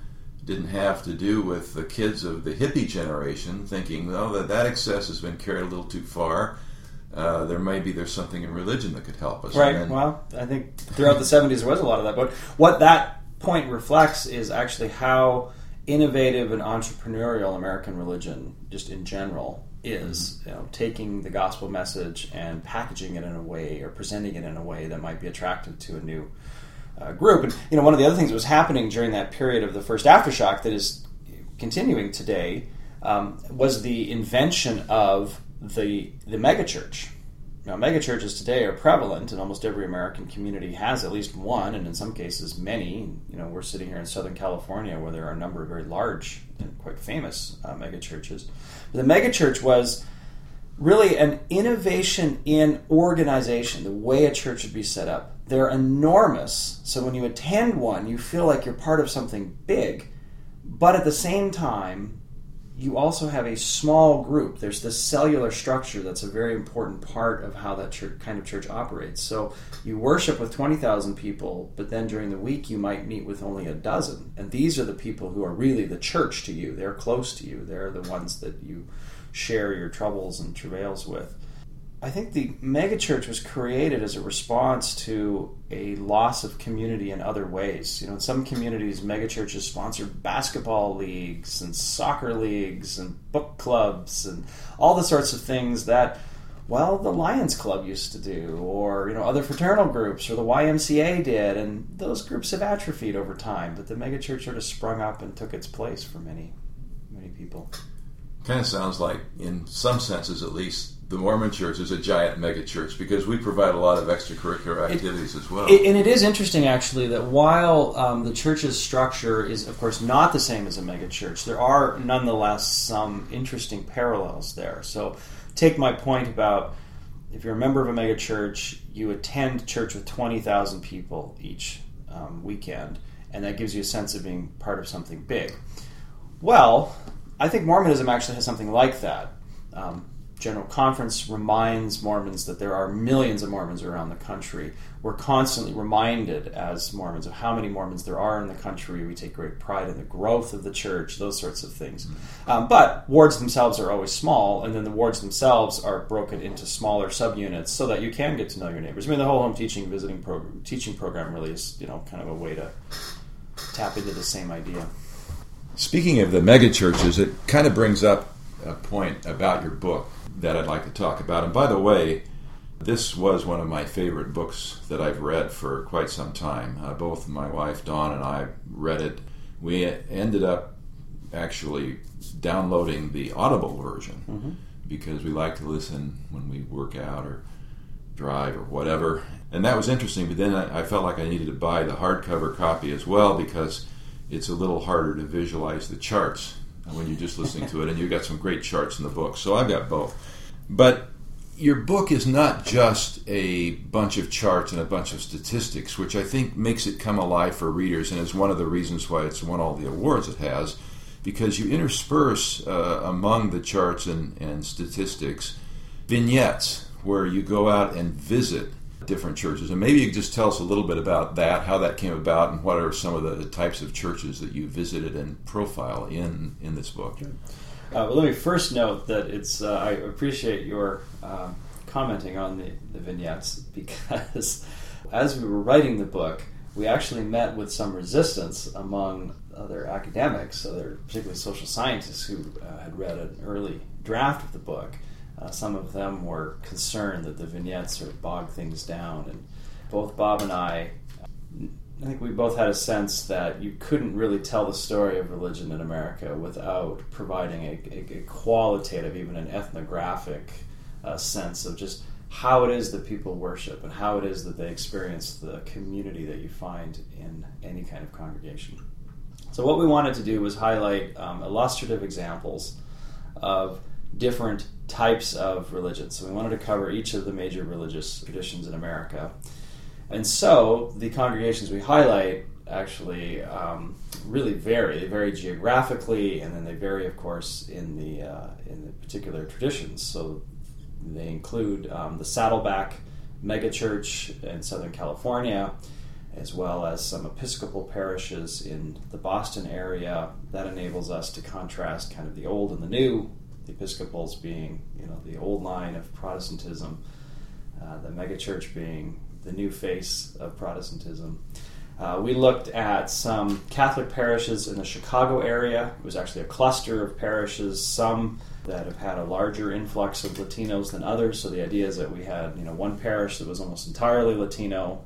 Speaker 2: didn't have to do with the kids of the hippie generation thinking, well, that that excess has been carried a little too far. Uh, there may be there's something in religion that could help us.
Speaker 3: Right. Then, well, I think throughout the 70s there was a lot of that. But what that point reflects is actually how innovative and entrepreneurial American religion, just in general, is. Mm-hmm. You know, taking the gospel message and packaging it in a way or presenting it in a way that might be attractive to a new uh, group. And you know, one of the other things that was happening during that period of the first aftershock that is continuing today um, was the invention of the the megachurch. Now, megachurches today are prevalent, and almost every American community has at least one, and in some cases, many. You know, we're sitting here in Southern California where there are a number of very large and quite famous uh, megachurches. The megachurch was really an innovation in organization, the way a church should be set up. They're enormous, so when you attend one, you feel like you're part of something big, but at the same time, you also have a small group. There's this cellular structure that's a very important part of how that church, kind of church operates. So you worship with 20,000 people, but then during the week you might meet with only a dozen. And these are the people who are really the church to you. They're close to you. They're the ones that you share your troubles and travails with. I think the megachurch was created as a response to a loss of community in other ways. You know, in some communities, megachurches sponsor basketball leagues and soccer leagues and book clubs and all the sorts of things that, well, the Lions Club used to do, or you know, other fraternal groups, or the YMCA did, and those groups have atrophied over time. But the megachurch sort of sprung up and took its place for many, many people.
Speaker 2: Kind of sounds like, in some senses at least, the Mormon Church is a giant megachurch because we provide a lot of extracurricular activities
Speaker 3: it,
Speaker 2: as well.
Speaker 3: It, and it is interesting, actually, that while um, the church's structure is, of course, not the same as a megachurch, there are nonetheless some interesting parallels there. So, take my point about if you're a member of a megachurch, you attend church with 20,000 people each um, weekend, and that gives you a sense of being part of something big. Well, I think Mormonism actually has something like that. Um, General Conference reminds Mormons that there are millions of Mormons around the country. We're constantly reminded as Mormons of how many Mormons there are in the country. We take great pride in the growth of the church, those sorts of things. Mm-hmm. Um, but wards themselves are always small, and then the wards themselves are broken into smaller subunits so that you can get to know your neighbors. I mean, the whole home teaching visiting program, teaching program really is you know kind of a way to tap into the same idea.
Speaker 2: Speaking of the megachurches, it kind of brings up a point about your book that I'd like to talk about. And by the way, this was one of my favorite books that I've read for quite some time. Uh, both my wife Dawn and I read it. We ended up actually downloading the Audible version mm-hmm. because we like to listen when we work out or drive or whatever. And that was interesting, but then I, I felt like I needed to buy the hardcover copy as well because it's a little harder to visualize the charts when you're just listening to it, and you've got some great charts in the book. So I've got both. But your book is not just a bunch of charts and a bunch of statistics, which I think makes it come alive for readers and is one of the reasons why it's won all the awards it has, because you intersperse uh, among the charts and, and statistics vignettes where you go out and visit different churches. And maybe you could just tell us a little bit about that, how that came about, and what are some of the types of churches that you visited and profile in, in this book.
Speaker 3: Uh, well, let me first note that it's uh, I appreciate your um, commenting on the, the vignettes because as we were writing the book, we actually met with some resistance among other academics, other particularly social scientists who uh, had read an early draft of the book uh, some of them were concerned that the vignettes sort of bog things down. And both Bob and I I think we both had a sense that you couldn't really tell the story of religion in America without providing a, a, a qualitative, even an ethnographic uh, sense of just how it is that people worship and how it is that they experience the community that you find in any kind of congregation. So, what we wanted to do was highlight um, illustrative examples of different types of religion. So, we wanted to cover each of the major religious traditions in America. And so, the congregations we highlight actually um, really vary. They vary geographically, and then they vary, of course, in the uh, in the particular traditions. So, they include um, the Saddleback megachurch in Southern California, as well as some Episcopal parishes in the Boston area. That enables us to contrast kind of the old and the new. The Episcopals being, you know, the old line of Protestantism, uh, the megachurch being the new face of Protestantism. Uh, we looked at some Catholic parishes in the Chicago area. It was actually a cluster of parishes, some that have had a larger influx of Latinos than others. So the idea is that we had, you know, one parish that was almost entirely Latino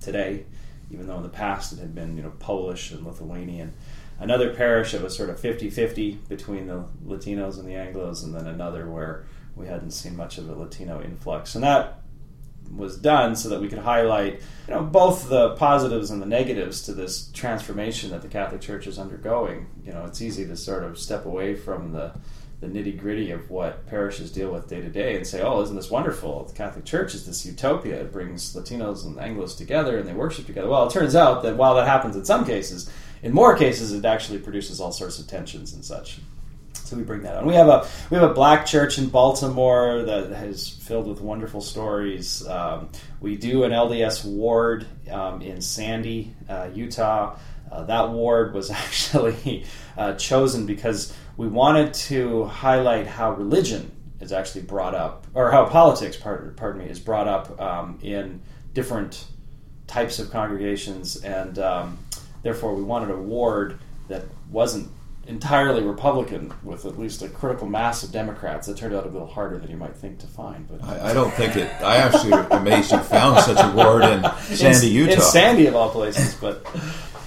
Speaker 3: today, even though in the past it had been, you know, Polish and Lithuanian. Another parish that was sort of 50-50 between the Latinos and the Anglos, and then another where we hadn't seen much of a Latino influx. And that was done so that we could highlight you know both the positives and the negatives to this transformation that the Catholic Church is undergoing. You know, it's easy to sort of step away from the the nitty gritty of what parishes deal with day to day and say, "Oh, isn't this wonderful? The Catholic Church is this utopia. It brings Latinos and Anglos together and they worship together." Well, it turns out that while that happens in some cases, in more cases, it actually produces all sorts of tensions and such. So we bring that on. We have a we have a black church in Baltimore that is filled with wonderful stories. Um, we do an LDS ward um, in Sandy, uh, Utah. Uh, that ward was actually uh, chosen because we wanted to highlight how religion is actually brought up, or how politics, pardon, pardon me, is brought up um, in different types of congregations, and um, therefore we wanted a ward that wasn't entirely Republican with at least a critical mass of Democrats. That turned out a little harder than you might think to find. But
Speaker 2: I, I don't think it. I actually amazed you found such a ward in Sandy,
Speaker 3: in,
Speaker 2: Utah.
Speaker 3: In Sandy of all places. But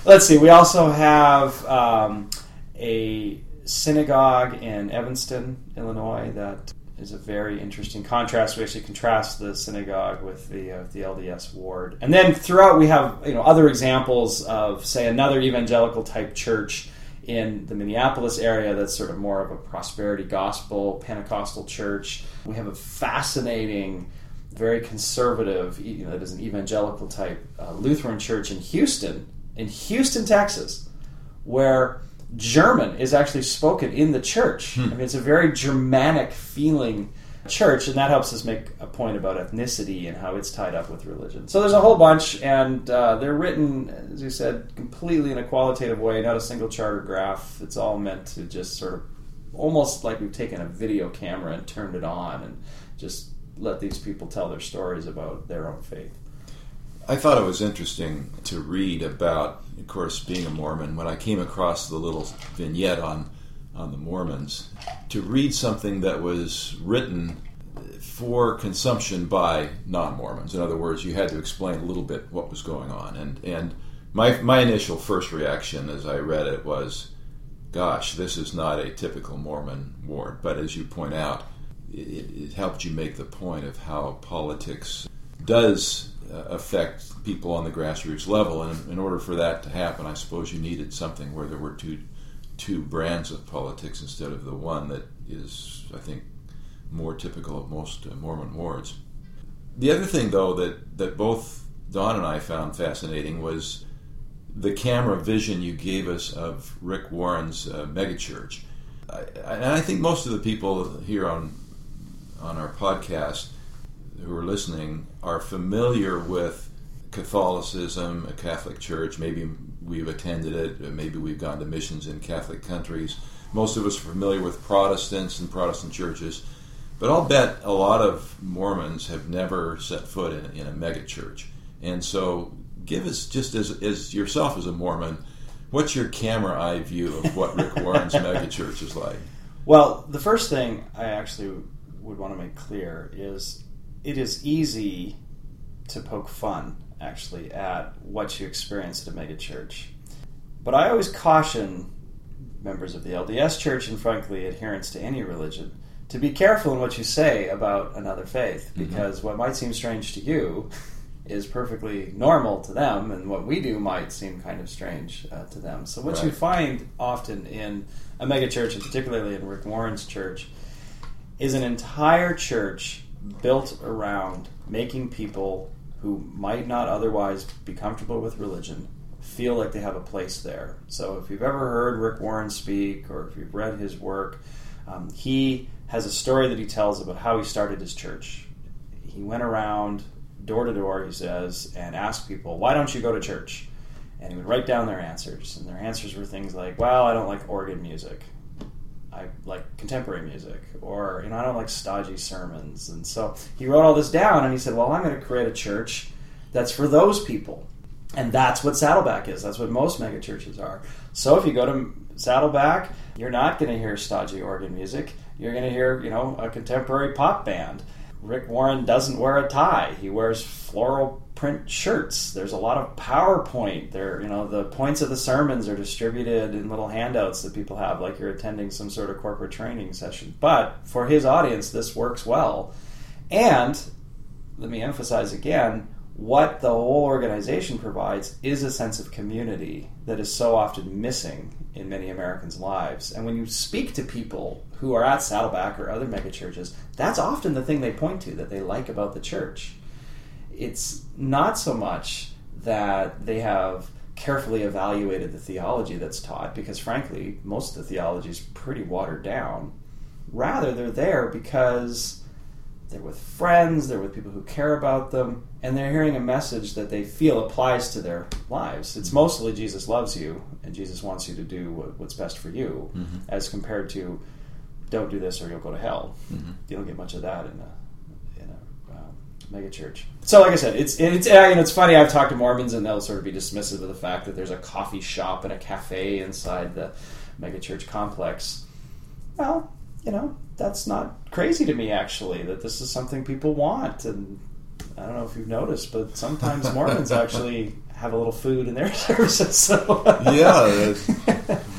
Speaker 3: let's see. We also have um, a synagogue in Evanston, Illinois. That is a very interesting contrast. We actually contrast the synagogue with the uh, the LDS ward, and then throughout we have you know other examples of say another evangelical type church in the Minneapolis area that's sort of more of a prosperity gospel Pentecostal church. We have a fascinating, very conservative, you know, that is an evangelical type uh, Lutheran church in Houston, in Houston, Texas, where German is actually spoken in the church. Hmm. I mean, it's a very Germanic feeling church, and that helps us make a point about ethnicity and how it's tied up with religion. So there's a whole bunch, and uh, they're written, as you said, completely in a qualitative way, not a single charter graph. It's all meant to just sort of almost like we've taken a video camera and turned it on and just let these people tell their stories about their own faith.
Speaker 2: I thought it was interesting to read about, of course, being a Mormon. When I came across the little vignette on on the Mormons, to read something that was written for consumption by non-Mormons. In other words, you had to explain a little bit what was going on. And and my my initial first reaction as I read it was, "Gosh, this is not a typical Mormon ward." But as you point out, it, it helped you make the point of how politics does affect people on the grassroots level. And in order for that to happen, I suppose you needed something where there were two two brands of politics instead of the one that is, I think, more typical of most uh, Mormon wards. The other thing, though, that, that both Dawn and I found fascinating was the camera vision you gave us of Rick Warren's uh, megachurch. I, and I think most of the people here on on our podcast who are listening are familiar with Catholicism, a Catholic church. Maybe we've attended it. Maybe we've gone to missions in Catholic countries. Most of us are familiar with Protestants and Protestant churches. But I'll bet a lot of Mormons have never set foot in, in a megachurch. And so, give us, just as, as yourself as a Mormon, what's your camera eye view of what Rick Warren's megachurch is like?
Speaker 3: Well, the first thing I actually would want to make clear is it is easy to poke fun actually, at what you experience at a megachurch. But I always caution members of the LDS Church and, frankly, adherents to any religion to be careful in what you say about another faith
Speaker 2: Mm-hmm.
Speaker 3: because what might seem strange to you is perfectly normal to them, and what we do might seem kind of strange uh, to them. So, what you find often in a megachurch, and particularly in Rick Warren's church, is an entire church built around making people who might not otherwise be comfortable with religion feel like they have a place there. So if you've ever heard Rick Warren speak or if you've read his work, um, he has a story that he tells about how he started his church. He went around door to door, he says, and asked people, Why don't you go to church? And he would write down their answers. And their answers were things like, Well, I don't like organ music. I like contemporary music, or you know, I don't like stodgy sermons, and so he wrote all this down, and he said, "Well, I'm going to create a church that's for those people," and that's what Saddleback is. That's what most megachurches are. So if you go to Saddleback, you're not going to hear stodgy organ music. You're going to hear, you know, a contemporary pop band. Rick Warren doesn't wear a tie. He wears floral print shirts. There's a lot of PowerPoint. There, you know, the points of the sermons are distributed in little handouts that people have, like you're attending some sort of corporate training session. But for his audience, this works well. And let me emphasize again what the whole organization provides is a sense of community that is so often missing in many Americans' lives. And when you speak to people who are at Saddleback or other megachurches, that's often the thing they point to that they like about the church. It's not so much that they have carefully evaluated the theology that's taught, because frankly, most of the theology is pretty watered down. Rather, they're there because they're with friends, they're with people who care about them, and they're hearing a message that they feel applies to their lives. It's mostly Jesus loves you and Jesus wants you to do what, what's best for you,
Speaker 2: Mhm.
Speaker 3: as compared to don't do this or you'll go to hell.
Speaker 2: Mhm.
Speaker 3: You don't get much of that in a in a um, mega church. So, like I said, it's it's you know, it's funny. I've talked to Mormons and they'll sort of be dismissive of the fact that there's a coffee shop and a cafe inside the mega church complex. Well, you know, that's not crazy to me actually. That this is something people want, and I don't know if you've noticed, but sometimes Mormons actually have a little food in their services. So
Speaker 2: Yeah,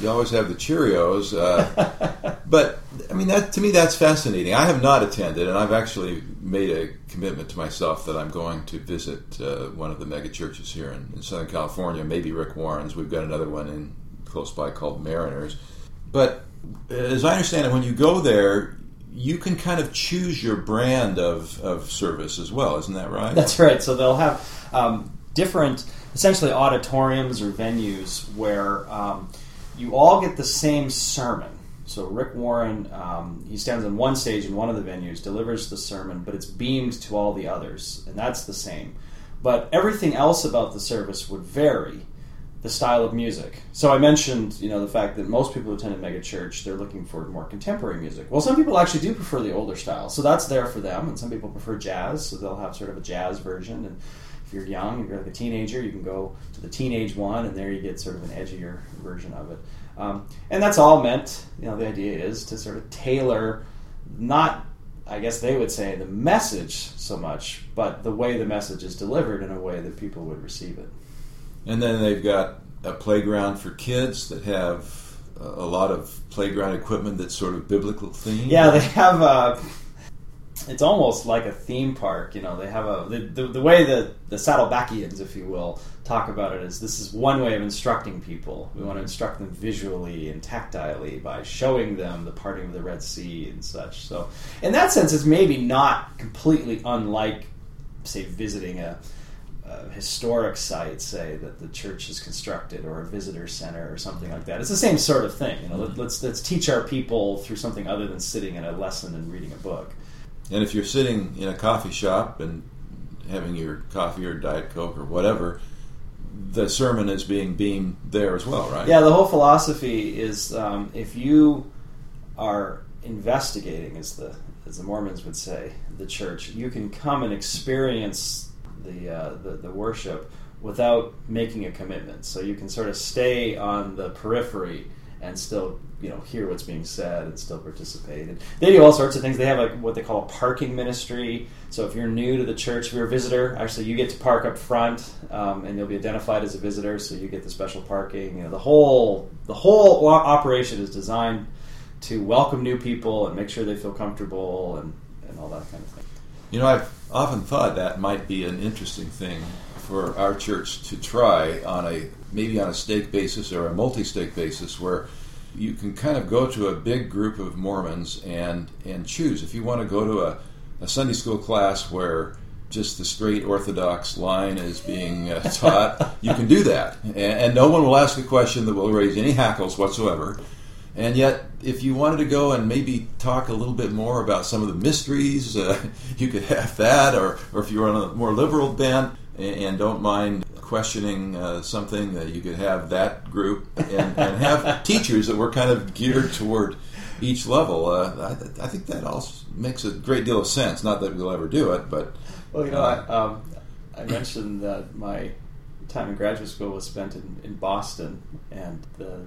Speaker 2: you always have the Cheerios. Uh, but I mean, that to me, that's fascinating. I have not attended, and I've actually made a commitment to myself that I'm going to visit uh, one of the mega churches here in, in Southern California. Maybe Rick Warren's. We've got another one in close by called Mariners. But as I understand it, when you go there, you can kind of choose your brand of, of service as well. Isn't that right?
Speaker 3: That's right. So they'll have um, different, essentially auditoriums or venues where um, you all get the same sermon. So Rick Warren, um, he stands on one stage in one of the venues, delivers the sermon, but it's beamed to all the others, and that's the same. But everything else about the service would vary the style of music. So I mentioned, you know, the fact that most people who attend a mega church, they're looking for more contemporary music. Well, some people actually do prefer the older style, so that's there for them. And some people prefer jazz, so they'll have sort of a jazz version. And if you're young, if you're like a teenager, you can go to the teenage one, and there you get sort of an edgier version of it. Um, and that's all meant, you know, the idea is to sort of tailor, not I guess they would say the message so much, but the way the message is delivered in a way that people would receive it.
Speaker 2: And then they've got a playground for kids that have a lot of playground equipment that's sort of biblical themed.
Speaker 3: Yeah, they have a. It's almost like a theme park, you know. They have a the, the, the way that the Saddlebackians, if you will, talk about it is this is one way of instructing people. We want to instruct them visually and tactilely by showing them the parting of the Red Sea and such. So, in that sense, it's maybe not completely unlike, say, visiting a, a historic site, say that the church is constructed, or a visitor center, or something like that. It's the same sort of thing. You know, let, let's let's teach our people through something other than sitting in a lesson and reading a book.
Speaker 2: And if you're sitting in a coffee shop and having your coffee or Diet Coke or whatever, the sermon is being beamed there as well, right?
Speaker 3: Yeah, the whole philosophy is um, if you are investigating, as the as the Mormons would say, the church, you can come and experience the uh, the, the worship without making a commitment. So you can sort of stay on the periphery and still you know hear what's being said and still participate. And they do all sorts of things. They have like what they call a parking ministry. So if you're new to the church, if you're a visitor, actually you get to park up front, um, and you'll be identified as a visitor. So you get the special parking. You know the whole the whole operation is designed to welcome new people and make sure they feel comfortable and, and all that kind of thing.
Speaker 2: You know, I've often thought that might be an interesting thing for our church to try on a maybe on a stake basis or a multi-stake basis where you can kind of go to a big group of Mormons and and choose if you want to go to a, a Sunday school class where just the straight Orthodox line is being uh, taught, you can do that, and, and, no one will ask a question that will raise any hackles whatsoever. And yet, if you wanted to go and maybe talk a little bit more about some of the mysteries, uh, you could have that, or, or if you're on a more liberal bent and, and don't mind questioning uh, something, that you could have that group and, and have teachers that were kind of geared toward each level. Uh, I, I, think that also makes a great deal of sense. Not that we'll ever do it, but
Speaker 3: well, you know, I, um, I mentioned that my time in graduate school was spent in, in Boston, and the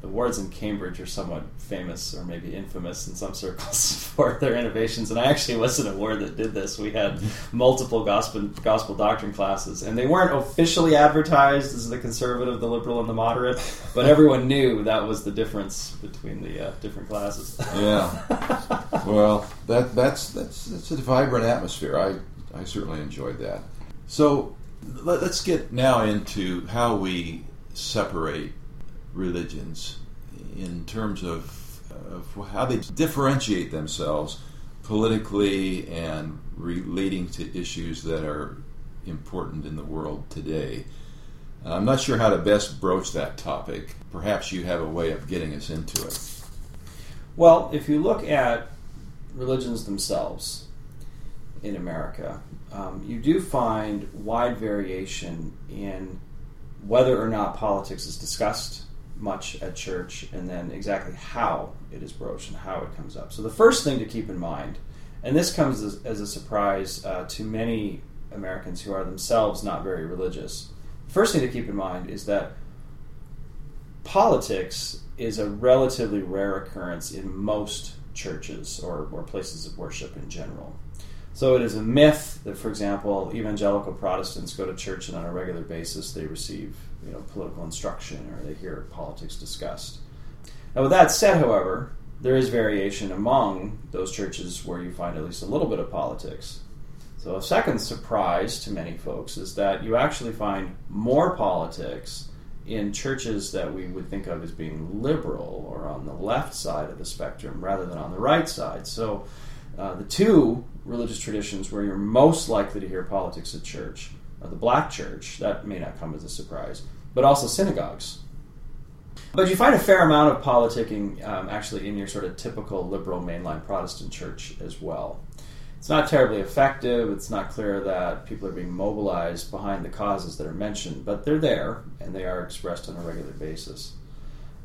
Speaker 3: the wards in Cambridge are somewhat famous or maybe infamous in some circles for their innovations. And I actually was in a ward that did this. We had multiple gospel gospel doctrine classes, and they weren't officially advertised as the conservative, the liberal, and the moderate, but everyone knew that was the difference between the uh, different classes.
Speaker 2: yeah. Well, that that's that's that's a vibrant atmosphere. I I certainly enjoyed that. So let, let's get now into how we separate religions in terms of, of how they differentiate themselves politically and relating to issues that are important in the world today. I'm not sure how to best broach that topic. Perhaps you have a way of getting us into it.
Speaker 3: Well, if you look at religions themselves in America, um, you do find wide variation in whether or not politics is discussed much at church and then exactly how it is broached and how it comes up. So, the first thing to keep in mind, and this comes as, as a surprise uh, to many Americans who are themselves not very religious, the first thing to keep in mind is that politics is a relatively rare occurrence in most churches or, or places of worship in general. So it is a myth that, for example, evangelical Protestants go to church and on a regular basis they receive you know, political instruction or they hear politics discussed. Now, with that said, however, there is variation among those churches where you find at least a little bit of politics. So, a second surprise to many folks is that you actually find more politics in churches that we would think of as being liberal or on the left side of the spectrum rather than on the right side. So, uh, the two religious traditions where you're most likely to hear politics at church the black church. That may not come as a surprise, but also synagogues. But you find a fair amount of politicking um, actually in your sort of typical liberal mainline Protestant church as well. It's not terribly effective. It's not clear that people are being mobilized behind the causes that are mentioned, but they're there and they are expressed on a regular basis.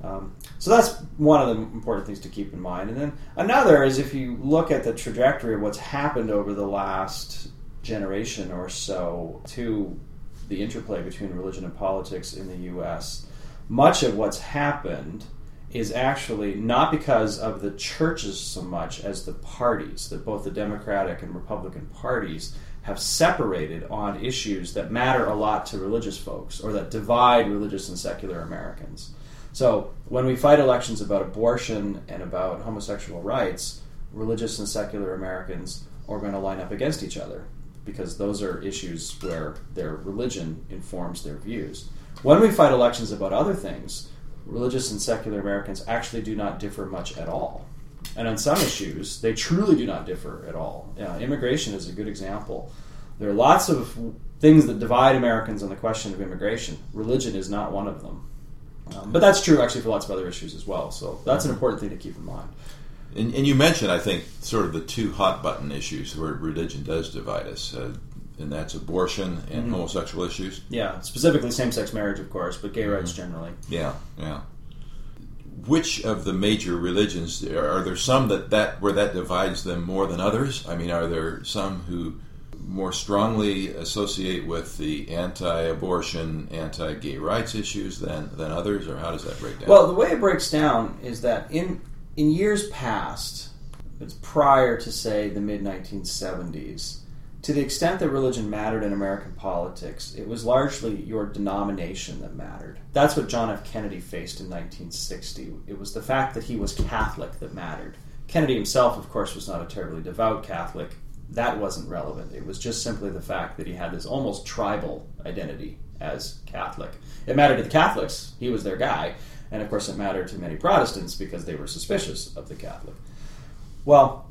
Speaker 3: Um, so that's one of the important things to keep in mind. And then another is if you look at the trajectory of what's happened over the last generation or so to the interplay between religion and politics in the U.S., much of what's happened is actually not because of the churches so much as the parties, that both the Democratic and Republican parties have separated on issues that matter a lot to religious folks or that divide religious and secular Americans. So when we fight elections about abortion and about homosexual rights, religious and secular Americans are going to line up against each other because those are issues where their religion informs their views. When we fight elections about other things, religious and secular Americans actually do not differ much at all. And on some issues, they truly do not differ at all. Uh, immigration is a good example. There are lots of things that divide Americans on the question of immigration. Religion is not one of them. Um, but that's true actually for lots of other issues as well. So that's an important thing to keep in mind.
Speaker 2: And, and, you mentioned, I think, sort of the two hot button issues where religion does divide us, uh, and that's abortion and mm-hmm. homosexual issues.
Speaker 3: Yeah, specifically same sex marriage, of course, but gay mm-hmm. rights generally.
Speaker 2: Yeah, yeah. Which of the major religions are there some that, that where that divides them more than others? I mean, are there some who more strongly associate with the anti-abortion, anti-gay rights issues than than others, or how does that break down?
Speaker 3: Well, the way it breaks down is that in in years past, it's prior to say the mid 1970s, to the extent that religion mattered in American politics, it was largely your denomination that mattered. That's what John F. Kennedy faced in 1960. It was the fact that he was Catholic that mattered. Kennedy himself, of course, was not a terribly devout Catholic. That wasn't relevant. It was just simply the fact that he had this almost tribal identity as Catholic. It mattered to the Catholics, he was their guy, and of course, it mattered to many Protestants because they were suspicious of the Catholic. Well,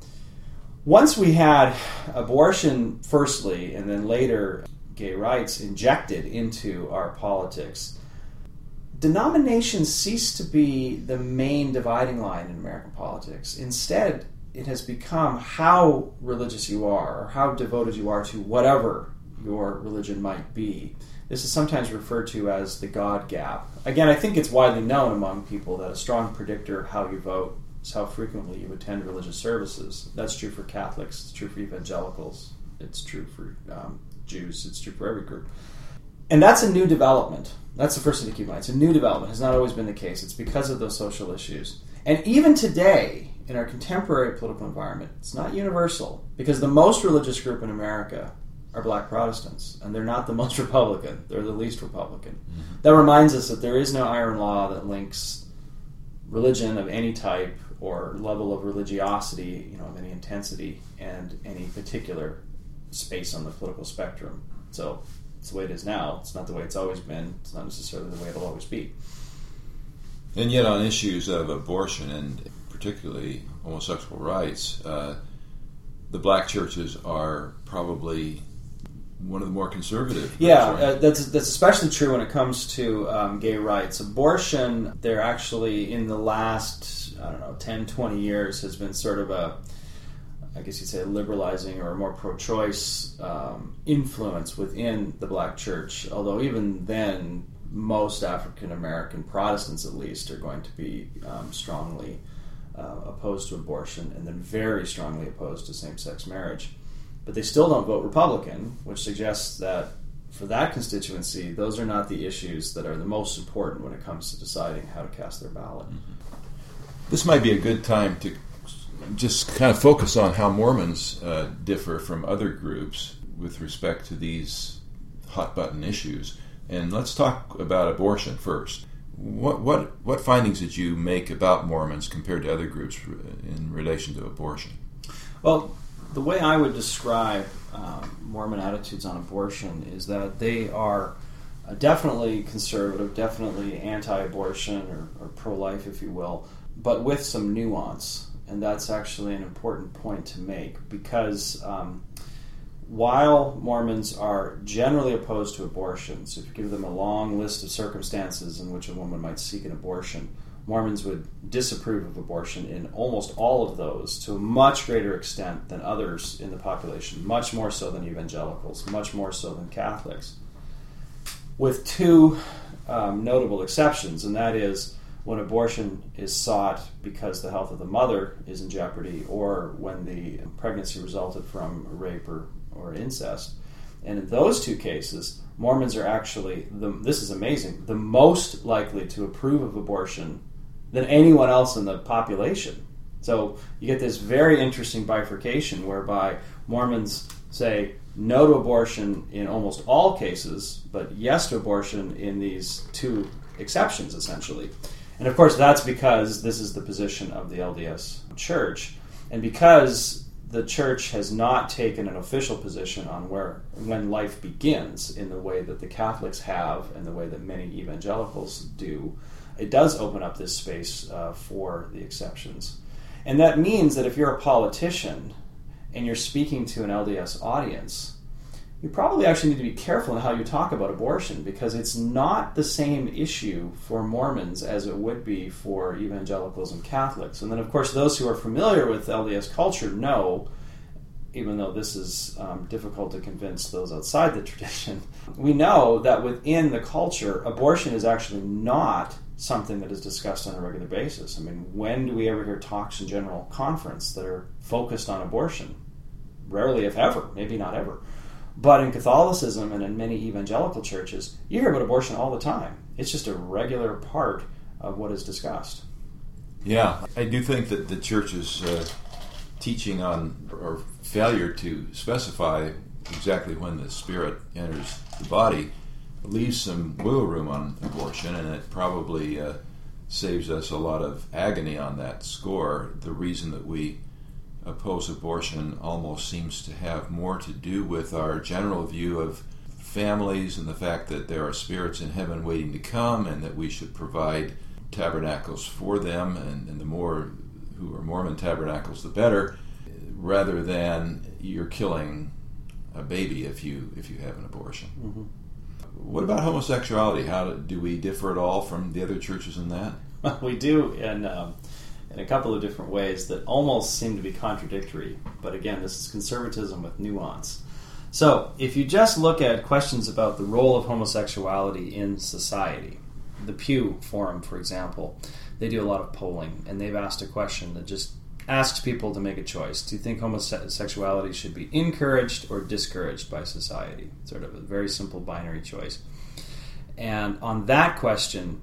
Speaker 3: once we had abortion, firstly, and then later gay rights injected into our politics, denominations ceased to be the main dividing line in American politics. Instead, it has become how religious you are or how devoted you are to whatever your religion might be. This is sometimes referred to as the God gap. Again, I think it's widely known among people that a strong predictor of how you vote is how frequently you attend religious services. That's true for Catholics, it's true for evangelicals, it's true for um, Jews, it's true for every group. And that's a new development. That's the first thing to keep in mind. It's a new development. It has not always been the case. It's because of those social issues. And even today, in our contemporary political environment, it's not universal because the most religious group in America are black Protestants, and they're not the most Republican. They're the least Republican. Mm-hmm. That reminds us that there is no iron law that links religion of any type or level of religiosity, you know, of any intensity, and any particular space on the political spectrum. So it's the way it is now. It's not the way it's always been. It's not necessarily the way it'll always be.
Speaker 2: And yet, on issues of abortion and particularly homosexual rights, uh, the black churches are probably one of the more conservative.
Speaker 3: Yeah, right? uh, that's that's especially true when it comes to um, gay rights. Abortion, they're actually in the last I don't know 10, 20 years has been sort of a I guess you'd say a liberalizing or a more pro-choice um, influence within the black church. Although even then, most African American Protestants, at least, are going to be um, strongly uh, opposed to abortion, and then very strongly opposed to same-sex marriage but they still don't vote Republican, which suggests that for that constituency, those are not the issues that are the most important when it comes to deciding how to cast their ballot.
Speaker 2: Mm-hmm. This might be a good time to just kind of focus on how Mormons uh, differ from other groups with respect to these hot button issues. And let's talk about abortion first. What, what, what findings did you make about Mormons compared to other groups in relation to abortion?
Speaker 3: Well, the way I would describe um, Mormon attitudes on abortion is that they are uh, definitely conservative, definitely anti-abortion or, or, pro-life, if you will, but with some nuance, and that's actually an important point to make because. Um, while Mormons are generally opposed to abortions, if you give them a long list of circumstances in which a woman might seek an abortion, Mormons would disapprove of abortion in almost all of those to a much greater extent than others in the population, much more so than evangelicals, much more so than Catholics, with two um, notable exceptions, and that is when abortion is sought because the health of the mother is in jeopardy or when the pregnancy resulted from rape or, or incest. And in those two cases, Mormons are actually, the, this is amazing, the most likely to approve of abortion than anyone else in the population. So you get this very interesting bifurcation whereby Mormons say no to abortion in almost all cases, but yes to abortion in these two exceptions, essentially. And of course, that's because this is the position of the LDS Church, and because the Church has not taken an official position on where when life begins in the way that the Catholics have, and the way that many evangelicals do it does open up this space uh, for the exceptions. And that means that if you're a politician and you're speaking to an LDS audience, you probably actually need to be careful in how you talk about abortion because it's not the same issue for Mormons as it would be for evangelicals and Catholics. And then, of course, those who are familiar with LDS culture know, even though this is um, difficult to convince those outside the tradition, we know that within the culture, abortion is actually not something that is discussed on a regular basis. I mean, when do we ever hear talks in general conference that are focused on abortion? Rarely, if ever, maybe not ever. But in Catholicism and in many evangelical churches, you hear about abortion all the time. It's just a regular part of what is discussed.
Speaker 2: Yeah, I do think that the church's uh, teaching on or failure to specify exactly when the spirit enters the body leaves some wiggle room on abortion, and it probably uh, saves us a lot of agony on that score. The reason that we oppose abortion almost seems to have more to do with our general view of families and the fact that there are spirits in heaven waiting to come and that we should provide tabernacles for them, and, and the more who are Mormon tabernacles, the better, rather than you're killing a baby if you if you have an abortion.
Speaker 3: Mm-hmm.
Speaker 2: What about homosexuality? How do, do, we differ at all from the other churches in that?
Speaker 3: we do in um, in a couple of different ways that almost seem to be contradictory. But again, this is conservatism with nuance. So, if you just look at questions about the role of homosexuality in society, the Pew Forum, for example, they do a lot of polling, and they've asked a question that just asks people to make a choice. Do you think homosexuality should be encouraged or discouraged by society? Sort of a very simple binary choice. And on that question,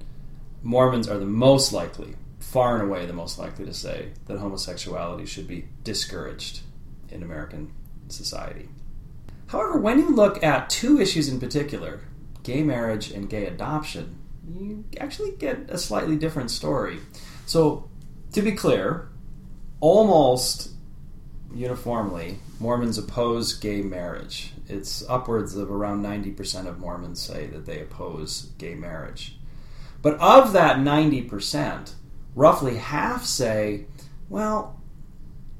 Speaker 3: Mormons are the most likely, far and away the most likely to say that homosexuality should be discouraged in American society. However, when you look at two issues in particular, gay marriage and gay adoption, you actually get a slightly different story. So, to be clear, almost uniformly, Mormons oppose gay marriage. It's upwards of around 90% of Mormons say that they oppose gay marriage. But of that 90%, roughly half say, well,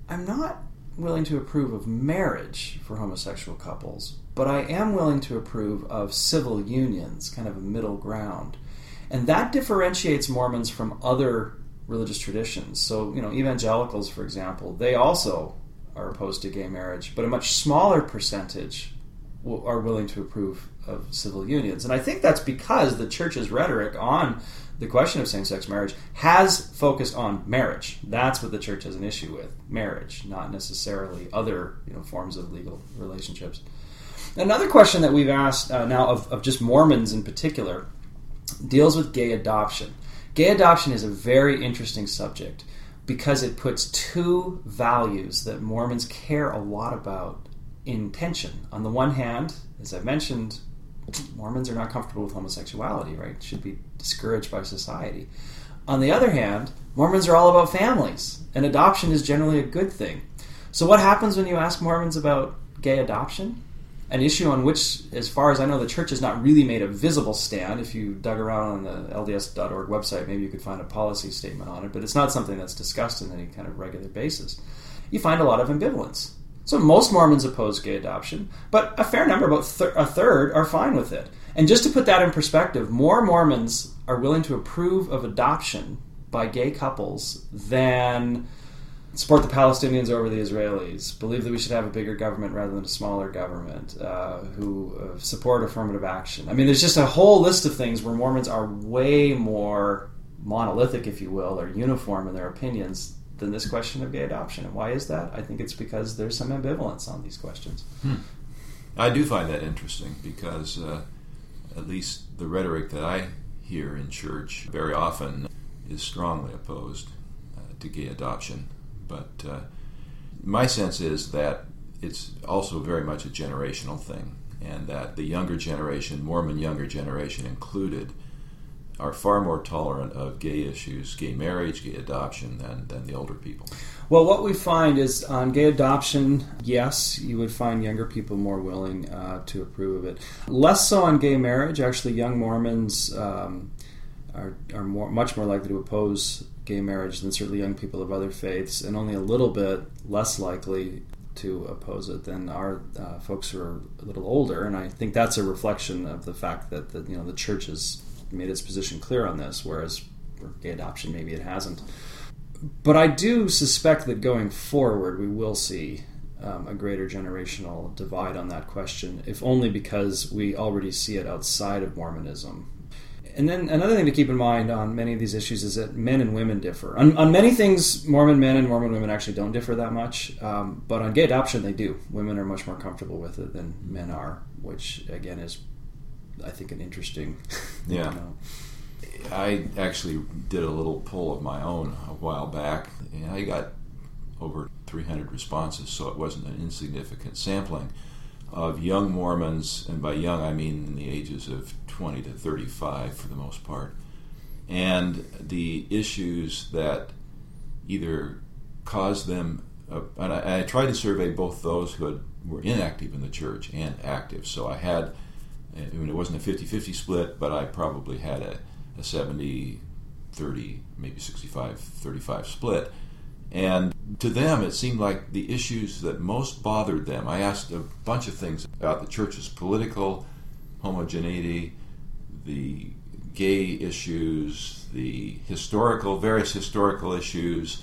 Speaker 3: I'm not willing to approve of marriage for homosexual couples, but I am willing to approve of civil unions, kind of a middle ground. And that differentiates Mormons from other religious traditions. So, you know, evangelicals, for example, they also are opposed to gay marriage, but a much smaller percentage are willing to approve of civil unions. And I think that's because the church's rhetoric on the question of same sex marriage has focused on marriage. That's what the church has an issue with marriage, not necessarily other you know, forms of legal relationships. Another question that we've asked uh, now of, of just Mormons in particular deals with gay adoption. Gay adoption is a very interesting subject because it puts two values that Mormons care a lot about in tension. On the one hand, as I mentioned, Mormons are not comfortable with homosexuality, right? It should be discouraged by society. On the other hand, Mormons are all about families, and adoption is generally a good thing. So, what happens when you ask Mormons about gay adoption? An issue on which, as far as I know, the church has not really made a visible stand. If you dug around on the LDS.org website, maybe you could find a policy statement on it, but it's not something that's discussed in any kind of regular basis. You find a lot of ambivalence. So most Mormons oppose gay adoption, but a fair number, about th- a third, are fine with it. And just to put that in perspective, more Mormons are willing to approve of adoption by gay couples than support the Palestinians over the Israelis, believe that we should have a bigger government rather than a smaller government, uh, who uh, support affirmative action. I mean, there's just a whole list of things where Mormons are way more monolithic, if you will, or uniform in their opinions than this question of gay adoption. And why is that? I think it's because there's some ambivalence on these questions.
Speaker 2: Hmm. I do find that interesting because, uh, at least the rhetoric that I hear in church very often is strongly opposed uh, to gay adoption. But uh, my sense is that it's also very much a generational thing, and that the younger generation, Mormon younger generation included, are far more tolerant of gay issues, gay marriage, gay adoption, than, than the older people.
Speaker 3: Well, what we find is on gay adoption, yes, you would find younger people more willing uh, to approve of it. Less so on gay marriage. Actually, young Mormons um, are, are more, much more likely to oppose gay marriage than certainly young people of other faiths, and only a little bit less likely to oppose it than our uh, folks who are a little older. And I think that's a reflection of the fact that the, you know the church has made its position clear on this, whereas for gay adoption maybe it hasn't. But I do suspect that going forward we will see um, a greater generational divide on that question, if only because we already see it outside of Mormonism and then another thing to keep in mind on many of these issues is that men and women differ. On, on many things, Mormon men and Mormon women actually don't differ that much, um, but on gay adoption, they do. Women are much more comfortable with it than men are, which again is, I think, an interesting.
Speaker 2: Yeah.
Speaker 3: You know.
Speaker 2: I actually did a little poll of my own a while back, and I got over 300 responses, so it wasn't an insignificant sampling of young Mormons, and by young I mean in the ages of 20 to 35 for the most part, and the issues that either caused them, uh, and I, I, tried to survey both those who had, were inactive in the church and active. So I had, I mean, it wasn't a 50 50 split, but I probably had a, a 70 30, maybe 65 35 split. And to them, it seemed like the issues that most bothered them. I asked a bunch of things about the church's political homogeneity, the gay issues, the historical, various historical issues,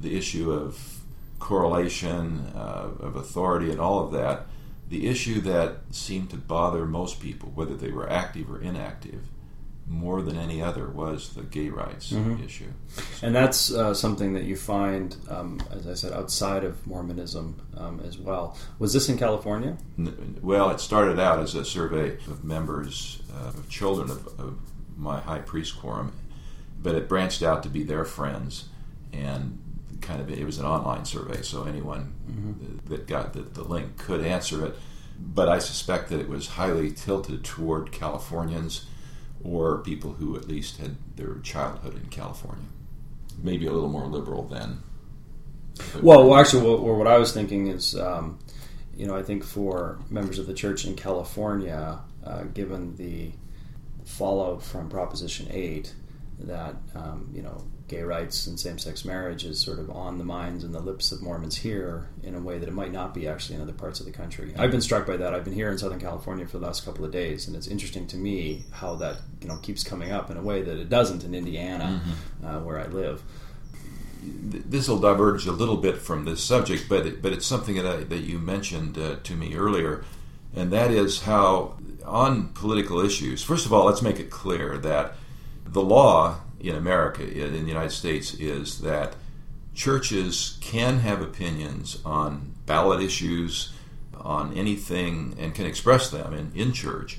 Speaker 2: the issue of correlation, uh, of authority, and all of that. The issue that seemed to bother most people, whether they were active or inactive, more than any other was the gay rights mm-hmm. issue.
Speaker 3: And that's uh, something that you find, um, as I said, outside of Mormonism um, as well. Was this in California?
Speaker 2: Well, it started out as a survey of members uh, of children of, of, my high priest quorum, but it branched out to be their friends, and kind of it was an online survey, so anyone mm-hmm. that got the, the link could answer it. But I suspect that it was highly tilted toward Californians or people who at least had their childhood in California. Maybe a little more liberal than.
Speaker 3: Well, well, actually, what, what I was thinking is, um, you know, I think for members of the church in California, uh, given the fallout from Proposition 8, that, um, you know, gay rights and same sex marriage is sort of on the minds and the lips of Mormons here in a way that it might not be actually in other parts of the country. I've been struck by that. I've been here in Southern California for the last couple of days, and it's interesting to me how that you know keeps coming up in a way that it doesn't in Indiana, mm-hmm. uh, where I live.
Speaker 2: This will diverge a little bit from this subject, but it, but it's something that I, that you mentioned uh, to me earlier, and that is how on political issues. First of all, let's make it clear that the law in America, in the United States, is that churches can have opinions on ballot issues, on anything, and can express them in, in church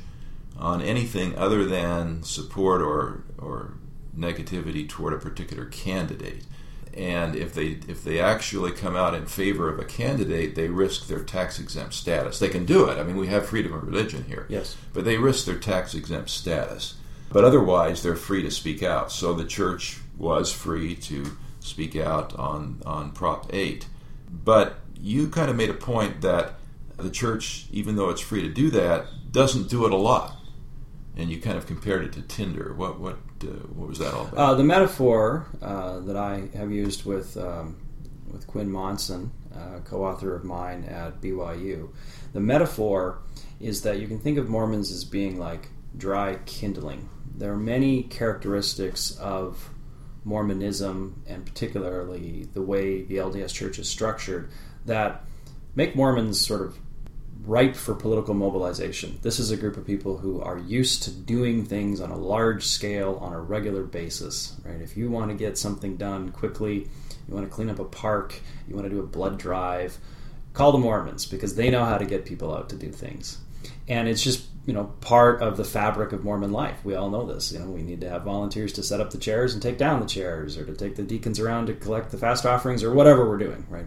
Speaker 2: on anything other than support or, or negativity toward a particular candidate. And if they if they actually come out in favor of a candidate, they risk their tax exempt status. They can do it. I mean, we have freedom of religion here.
Speaker 3: Yes.
Speaker 2: But they risk their tax exempt status. But otherwise, they're free to speak out. So the church was free to speak out on, on Prop 8. But you kind of made a point that the church, even though it's free to do that, doesn't do it a lot. And you kind of compared it to Tinder. What what uh, what was that all about?
Speaker 3: Uh, the metaphor uh, that I have used with um, with Quinn Monson, uh, co-author of mine at BYU, the metaphor is that you can think of Mormons as being like dry kindling there are many characteristics of Mormonism, and particularly the way the LDS Church is structured, that make Mormons sort of ripe for political mobilization. This is a group of people who are used to doing things on a large scale on a regular basis, right? If you want to get something done quickly, you want to clean up a park, you want to do a blood drive, call the Mormons because they know how to get people out to do things. And it's just you know part of the fabric of Mormon life. We all know this. You know, we need to have volunteers to set up the chairs and take down the chairs, or to take the deacons around to collect the fast offerings, or whatever we're doing, right?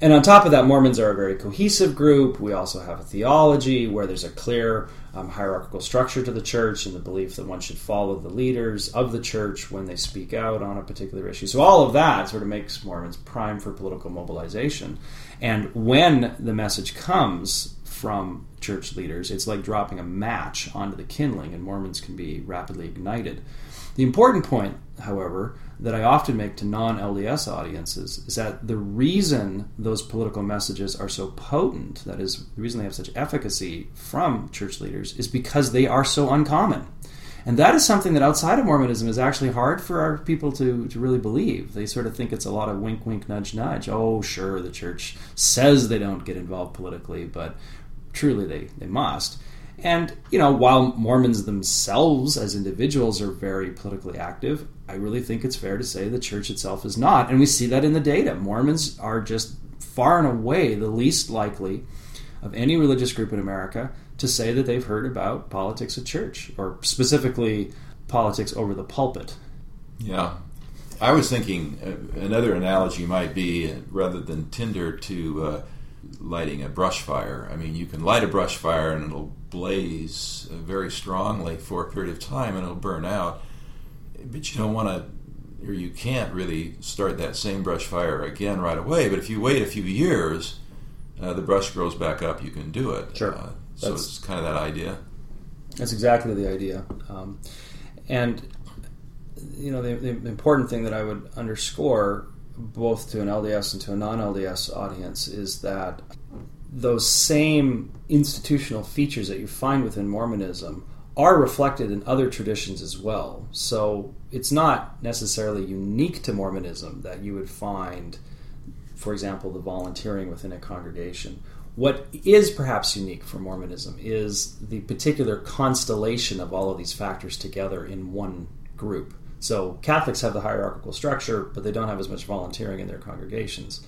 Speaker 3: And on top of that, Mormons are a very cohesive group. We also have a theology where there's a clear um, hierarchical structure to the church and the belief that one should follow the leaders of the church when they speak out on a particular issue. So, all of that sort of makes Mormons prime for political mobilization. And when the message comes from church leaders. It's like dropping a match onto the kindling, and Mormons can be rapidly ignited. The important point, however, that I often make to non LDS audiences is that the reason those political messages are so potent, that is, the reason they have such efficacy from church leaders, is because they are so uncommon. And that is something that outside of Mormonism is actually hard for our people to, to really believe. They sort of think it's a lot of wink, wink, nudge, nudge. Oh, sure, the church says they don't get involved politically, but truly they, they must. And, you know, while Mormons themselves as individuals are very politically active, I really think it's fair to say the church itself is not. And we see that in the data. Mormons are just far and away the least likely of any religious group in America to say that they've heard about politics at church, or specifically politics over the pulpit.
Speaker 2: Yeah. I was thinking uh, another analogy might be uh, rather than tinder to uh, lighting a brush fire. I mean, you can light a brush fire and it'll blaze uh, very strongly for a period of time and it'll burn out. But you don't want to, or you can't really start that same brush fire again right away. But if you wait a few years, uh, the brush grows back up, you can do it.
Speaker 3: Sure.
Speaker 2: Uh, so that's, it's kind of that idea.
Speaker 3: That's exactly the idea. Um, and, you know, the, the important thing that I would underscore both to an LDS and to a non LDS audience is that those same institutional features that you find within Mormonism are reflected in other traditions as well. So it's not necessarily unique to Mormonism that you would find, for example, the volunteering within a congregation. What is perhaps unique for Mormonism is the particular constellation of all of these factors together in one group. So Catholics have the hierarchical structure, but they don't have as much volunteering in their congregations.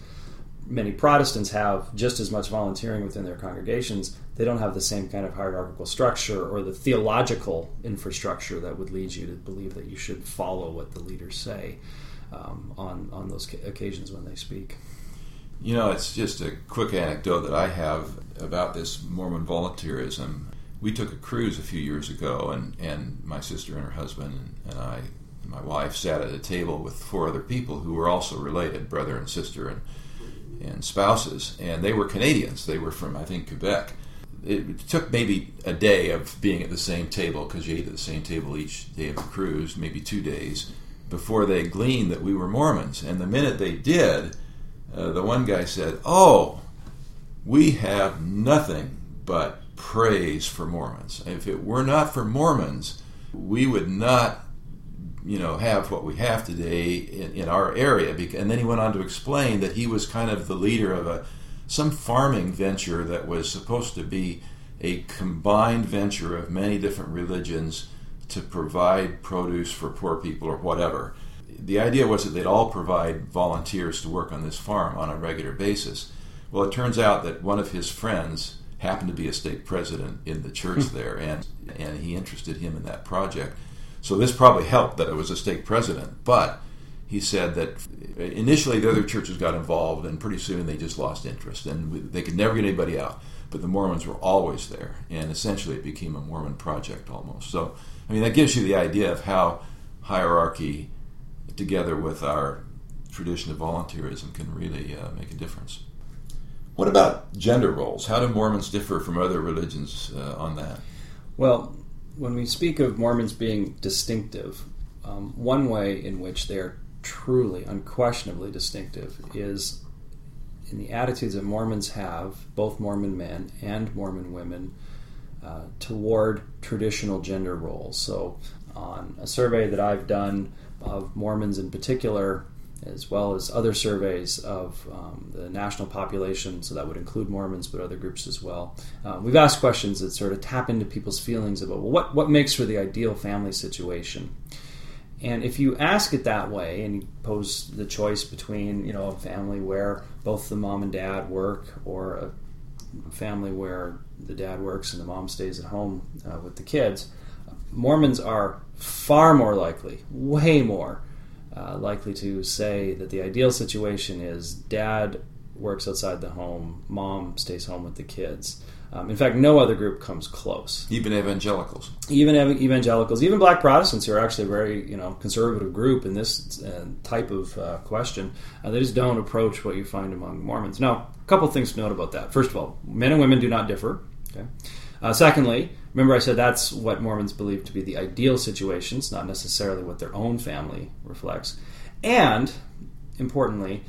Speaker 3: Many Protestants have just as much volunteering within their congregations. They don't have the same kind of hierarchical structure or the theological infrastructure that would lead you to believe that you should follow what the leaders say um, on on those occasions when they speak.
Speaker 2: You know, it's just a quick anecdote that I have about this Mormon volunteerism. We took a cruise a few years ago, and, and my sister and her husband and, and I my wife sat at a table with four other people who were also related, brother and sister and and spouses, and they were Canadians. They were from I think Quebec. It took maybe a day of being at the same table because you ate at the same table each day of the cruise, maybe two days, before they gleaned that we were Mormons. And the minute they did, uh, the one guy said, "Oh, we have nothing but praise for Mormons. If it were not for Mormons, we would not you know have what we have today in, in, our area and then he went on to explain that he was kind of the leader of a some farming venture that was supposed to be a combined venture of many different religions to provide produce for poor people or whatever. The idea was that they'd all provide volunteers to work on this farm on a regular basis. Well it turns out that one of his friends happened to be a stake president in the church hmm. there and and he interested him in that project so this probably helped that it was a stake president. But he said that initially the other churches got involved, and pretty soon they just lost interest, and they could never get anybody out. But the Mormons were always there, and essentially it became a Mormon project almost. So, I mean, that gives you the idea of how hierarchy, together with our tradition of volunteerism, can really uh, make a difference. What about gender roles? How do Mormons differ from other religions uh, on that?
Speaker 3: Well, when we speak of Mormons being distinctive, um, one way in which they are truly, unquestionably distinctive is in the attitudes that Mormons have, both Mormon men and Mormon women, uh, toward traditional gender roles. So, on a survey that I've done of Mormons in particular, as well as other surveys of um, the national population, so that would include Mormons, but other groups as well. Um, we've asked questions that sort of tap into people's feelings about well, what what makes for the ideal family situation. And if you ask it that way, and you pose the choice between you know a family where both the mom and dad work, or a family where the dad works and the mom stays at home uh, with the kids, Mormons are far more likely, way more uh, likely to say that the ideal situation is dad works outside the home, mom stays home with the kids. Um, in fact, no other group comes close.
Speaker 2: Even evangelicals.
Speaker 3: Even evangelicals, even Black Protestants, who are actually a very you know conservative group in this uh, type of uh, question, uh, they just don't approach what you find among Mormons. Now, a couple things to note about that. First of all, men and women do not differ. Okay. Uh, secondly, remember I said that's what Mormons believe to be the ideal situations, not necessarily what their own family reflects. And importantly,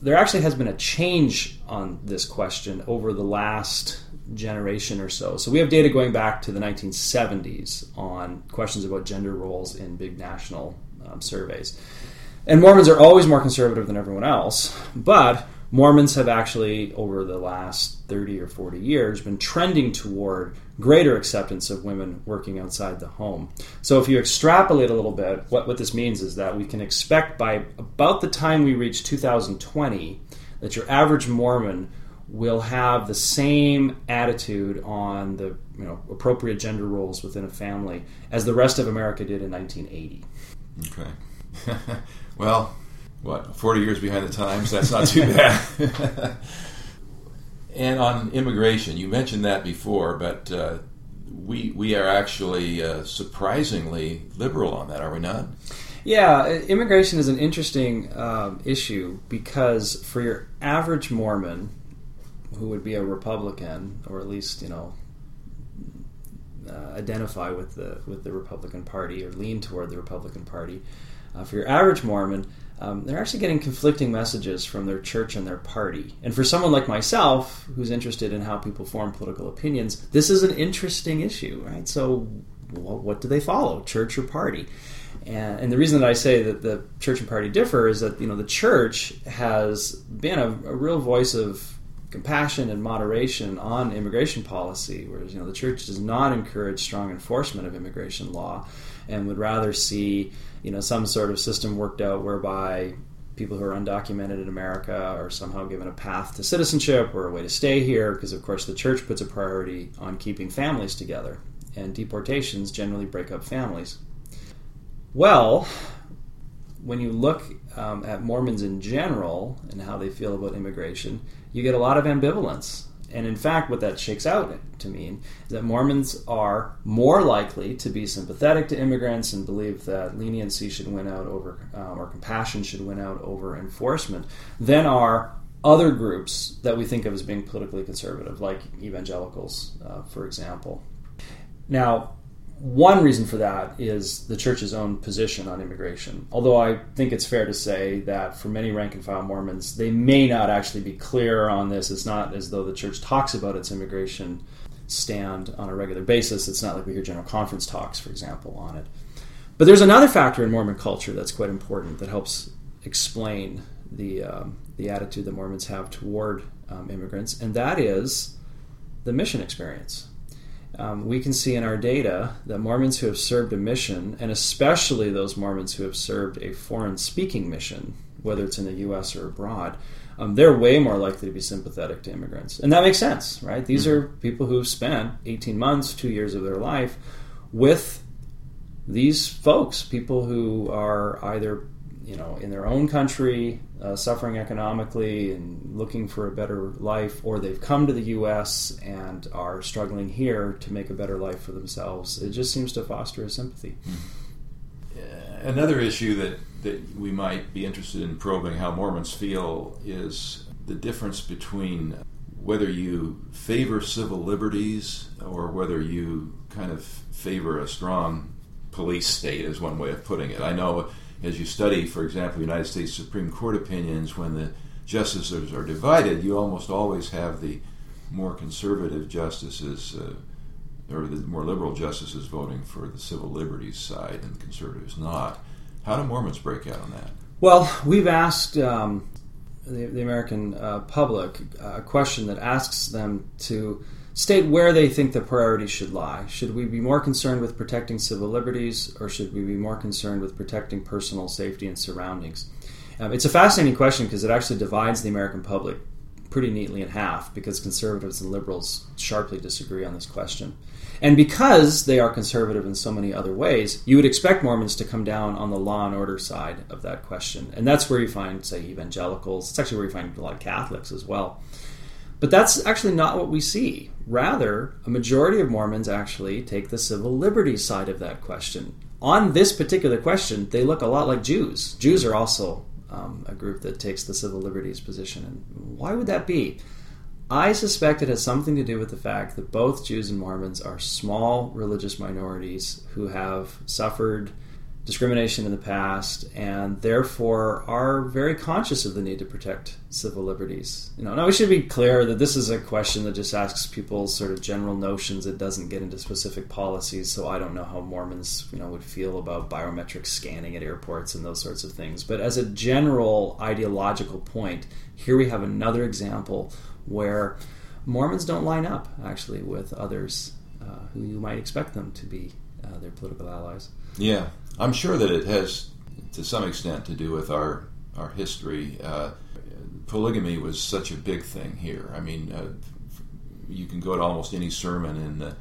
Speaker 3: there actually has been a change on this question over the last generation or so. So we have data going back to the 1970s on questions about gender roles in big national um, surveys. And Mormons are always more conservative than everyone else, but Mormons have actually, over the last 30 or 40 years, been trending toward greater acceptance of women working outside the home. So, if you extrapolate a little bit, what, what this means is that we can expect by about the time we reach 2020 that your average Mormon will have the same attitude on the you know appropriate gender roles within a family as the rest of America did in 1980.
Speaker 2: Okay. well, what, 40 years behind the times? That's not too bad. and on immigration, you mentioned that before, but uh, we, we are actually uh, surprisingly liberal on that, are we not?
Speaker 3: Yeah, immigration is an interesting um, issue because for your average Mormon, who would be a Republican, or at least, you know, uh, identify with the with the Republican Party or lean toward the Republican Party, uh, for your average Mormon, um, they're actually getting conflicting messages from their church and their party. And for someone like myself, who's interested in how people form political opinions, this is an interesting issue, right? So, well, what do they follow, church or party? And, and, the reason that I say that the church and party differ is that you know the church has been a, a real voice of compassion and moderation on immigration policy, whereas you know the church does not encourage strong enforcement of immigration law, and would rather see you know some sort of system worked out whereby people who are undocumented in America are somehow given a path to citizenship or a way to stay here because of course the church puts a priority on keeping families together and deportations generally break up families. Well, when you look um, at Mormons in general and how they feel about immigration, you get a lot of ambivalence. And in fact, what that shakes out to mean is that Mormons are more likely to be sympathetic to immigrants and believe that leniency should win out over, uh, or compassion should win out over enforcement, than are other groups that we think of as being politically conservative, like evangelicals, uh, for example. Now, one reason for that is the church's own position on immigration. Although I think it's fair to say that for many rank and file Mormons, they may not actually be clear on this. It's not as though the church talks about its immigration stand on a regular basis. It's not like we hear General Conference talks, for example, on it. But there's another factor in Mormon culture that's quite important that helps explain the, um, the attitude that Mormons have toward um, immigrants, and that is the mission experience um, we can see in our data that Mormons who have served a mission, and especially those Mormons who have served a foreign speaking mission, whether it's in the U.S. or abroad, um, they're way more likely to be sympathetic to immigrants. And that makes sense, right? These mm-hmm. are people who've spent 18 months, two years of their life with these folks, people who are either you know, in their own country, uh, suffering economically and looking for a better life, or they've come to the U.S. and are struggling here to make a better life for themselves. It just seems to foster a sympathy.
Speaker 2: Mm-hmm. Another issue that, that we might be interested in probing how Mormons feel is the difference between whether you favor civil liberties or whether you kind of favor a strong police state, is one way of putting it. I know as you study, for example, United States Supreme Court opinions, when the justices are divided, you almost always have the more conservative justices uh, or the more liberal justices voting for the civil liberties side and conservatives not. How do Mormons break out on that?
Speaker 3: Well, we've asked um, the, the, American uh, public a question that asks them to state where they think the priorities should lie. Should we be more concerned with protecting civil liberties, or should we be more concerned with protecting personal safety and surroundings? Um, it's a fascinating question because it actually divides the American public pretty neatly in half because conservatives and liberals sharply disagree on this question. And because they are conservative in so many other ways, you would expect Mormons to come down on the law and order side of that question. And that's where you find, say, evangelicals. It's actually where you find a lot of Catholics as well. But that's actually not what we see. Rather, a majority of Mormons actually take the civil liberties side of that question. On this particular question, they look a lot like Jews. Jews are also um, a group that takes the civil liberties position. And why would that be? I suspect it has something to do with the fact that both Jews and Mormons are small religious minorities who have suffered discrimination in the past, and therefore are very conscious of the need to protect civil liberties. You know, now we should be clear that this is a question that just asks people sort of general notions. It doesn't get into specific policies. So I don't know how Mormons, you know, would feel about biometric scanning at airports and those sorts of things. But as a general ideological point, here we have another example where Mormons don't line up actually with others uh, who you might expect them to be uh, their political allies.
Speaker 2: Yeah, I'm sure that it has, to some extent, to do with our our history. Uh, polygamy was such a big thing here. I mean, uh, you can go to almost any sermon in the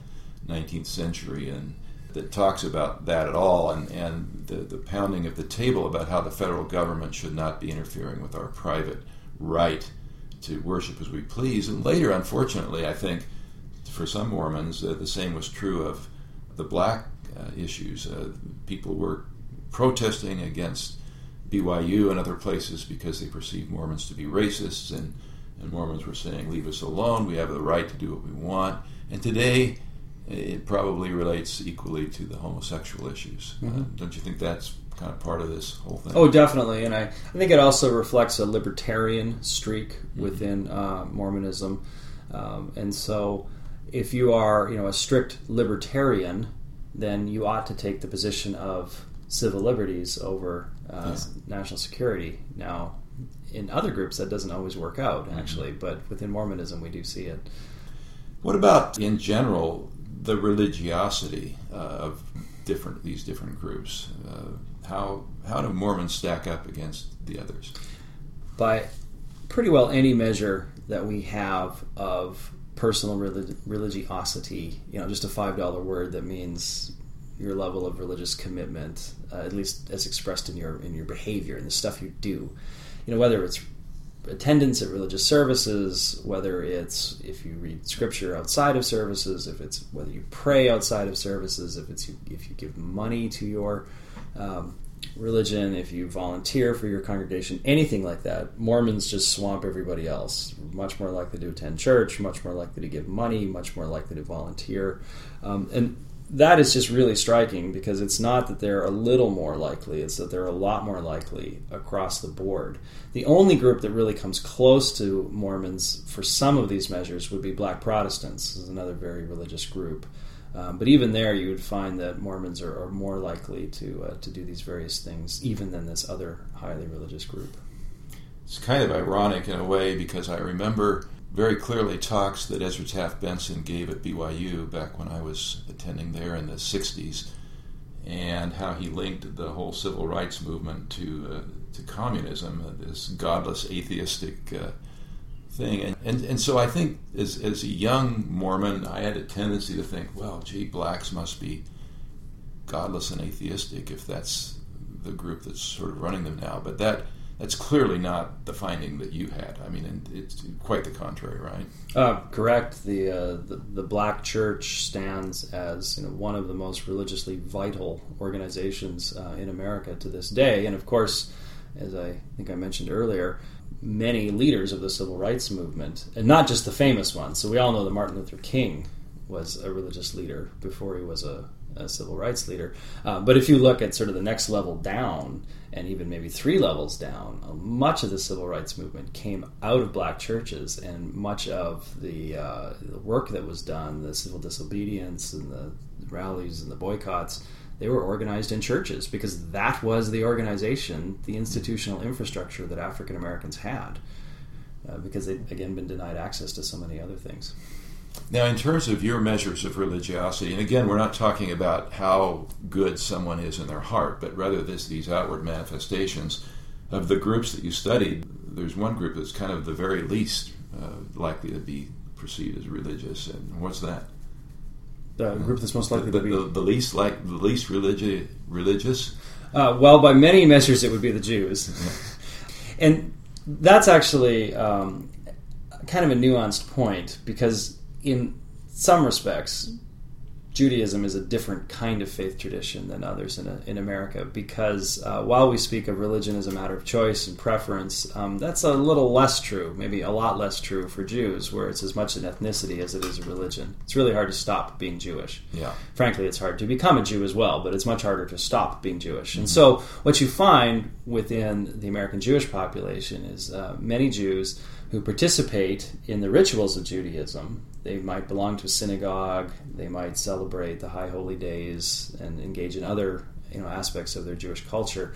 Speaker 2: 19th century and that talks about that at all, and, and the, the pounding of the table about how the federal government should not be interfering with our private right to worship as we please. And later, unfortunately, I think for some Mormons, uh, the same was true of the black issues. Uh, people were protesting against BYU and other places because they perceived Mormons to be racists, and, and Mormons were saying, Leave us alone, we have the right to do what we want. And today, it probably relates equally to the homosexual issues. Uh, mm-hmm. Uh, don't you think that's kind of part of this whole thing?
Speaker 3: Oh, definitely. And I, I think it also reflects a libertarian streak mm-hmm. within uh, Mormonism. Um, and so, if you are, you know, a strict libertarian, then you ought to take the position of civil liberties over uh, yeah. national security. Now, in other groups, that doesn't always work out, mm-hmm. actually, mm-hmm. but within Mormonism, we do see it.
Speaker 2: What about, in general, the religiosity uh, of different these different groups? Uh, how how do Mormons stack up against the others?
Speaker 3: By pretty well any measure that we have of personal relig- religiosity, you know, just a five dollar word that means your level of religious commitment, uh, at least as expressed in your in your behavior and the stuff you do. You know, whether it's attendance at religious services, whether it's if you read scripture outside of services, if it's whether you pray outside of services, if it's if you give money to your um, religion, if you volunteer for your congregation, anything like that, Mormons just swamp everybody else. Much more likely to attend church, much more likely to give money, much more likely to volunteer, um, and that is just really striking because it's not that they're a little more likely, it's that they're a lot more likely across the board. The only group that really comes close to Mormons for some of these measures would be black Protestants, is another very religious group. Um, but even there, you would find that Mormons are, are more likely to, uh, to do these various things, even than this other highly religious group.
Speaker 2: It's kind of ironic in a way because I remember very clearly talks that Ezra Taft Benson gave at BYU back when I was attending there in the 60s, and how he linked the whole civil rights movement to, uh, to communism, uh, this godless, atheistic uh, thing. And, and, and so I think as, as a young Mormon, I had a tendency to think, well, gee, blacks must be godless and atheistic if that's the group that's sort of running them now. But that that's clearly not the finding that you had. I mean, it's quite the contrary, right?
Speaker 3: Uh, correct. The, uh, the, the Black Church stands as you know, one of the most religiously vital organizations uh, in America to this day, and of course, as I think I mentioned earlier, many leaders of the civil rights movement, and not just the famous ones. So we all know that Martin Luther King was a religious leader before he was a, a civil rights leader. Uh, but if you look at sort of the next level down, and even maybe three levels down, uh, much of the civil rights movement came out of black churches, and much of the, uh, the work that was done, the civil disobedience and the rallies and the boycotts, they were organized in churches because that was the organization, the institutional infrastructure that African Americans had, uh, because they'd again been denied access to so many other things.
Speaker 2: Now, in terms of your measures of religiosity, and again, we're not talking about how good someone is in their heart, but rather this, these outward manifestations of the groups that you studied. There's one group that's kind of the very least uh, likely to be perceived as religious, and what's that?
Speaker 3: The group that's most likely
Speaker 2: the,
Speaker 3: to be
Speaker 2: the, the, least like the least religi- religious.
Speaker 3: Uh, well, by many measures, it would be the Jews, and that's actually um, kind of a nuanced point because in some respects, Judaism is a different kind of faith tradition than others in, a, in America because uh, while we speak of religion as a matter of choice and preference, um, that's a little less true, maybe a lot less true for Jews, where it's as much an ethnicity as it is a religion. It's really hard to stop being Jewish.
Speaker 2: Yeah.
Speaker 3: Frankly, it's hard to become a Jew as well, but it's much harder to stop being Jewish. And so, what you find within the American Jewish population is uh, many Jews who participate in the rituals of Judaism they might belong to a synagogue. They might celebrate the high holy days and engage in other you know aspects of their Jewish culture.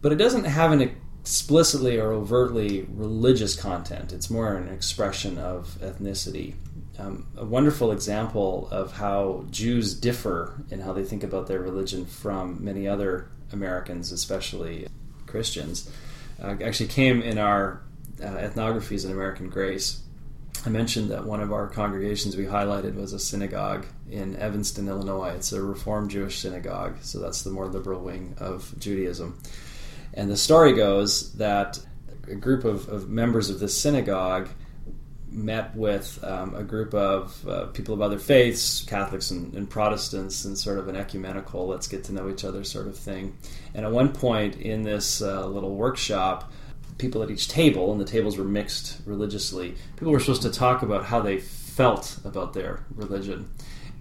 Speaker 3: But it doesn't have an explicitly or overtly religious content. It's more an expression of ethnicity. Um, a wonderful example of how Jews differ in how they think about their religion from many other Americans, especially Christians, uh, actually came in our uh, ethnographies in American Grace. I mentioned that one of our congregations we highlighted was a synagogue in Evanston, Illinois. It's a Reformed Jewish synagogue, so that's the more liberal wing of Judaism. And the story goes that a group of, of members of this synagogue met with um, a group of uh, people of other faiths, Catholics and, and, Protestants, and sort of an ecumenical, let's get to know each other sort of thing. And at one point in this uh, little workshop, people at each table, and the tables were mixed religiously. People were supposed to talk about how they felt about their religion,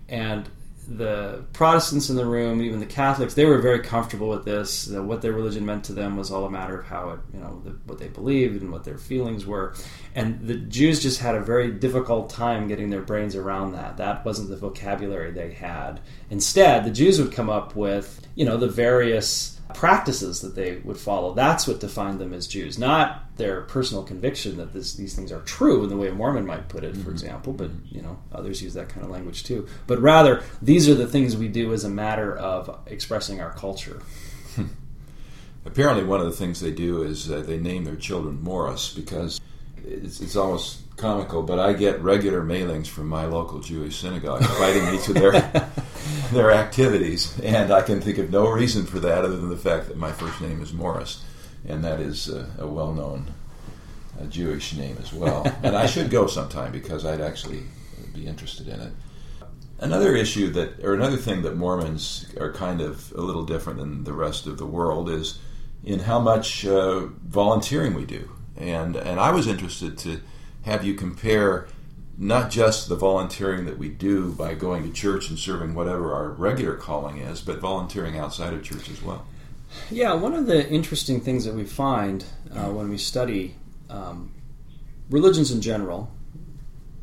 Speaker 3: and the Protestants in the room, even the Catholics, they were very comfortable with this. That what their religion meant to them was all a matter of how it, you know, the, what they believed and what their feelings were. And the Jews just had a very difficult time getting their brains around that. That wasn't the vocabulary they had. Instead, the Jews would come up with, you know, the various practices that they would follow. That's what defined them as Jews, not their personal conviction that this, these things are true in the way a Mormon might put it, for mm-hmm. example. But you know, others use that kind of language too. But rather, these are the things we do as a matter of expressing our culture.
Speaker 2: Apparently, one of the things they do is uh, they name their children Morris because it's, it's almost comical, but I get regular mailings from my local Jewish synagogue inviting me to their their activities, and I can think of no reason for that other than the fact that my first name is Morris, and that is a, a well-known uh, Jewish name as well. and I should go sometime because I'd actually be interested in it. Another issue that, or another thing that Mormons are kind of a little different than the rest of the world is in how much uh, volunteering we do, and and I was interested to have you compare not just the volunteering that we do by going to church and serving whatever our regular calling is, but volunteering outside of church as well.
Speaker 3: Yeah, one of the interesting things that we find uh, when we study um, religions in general,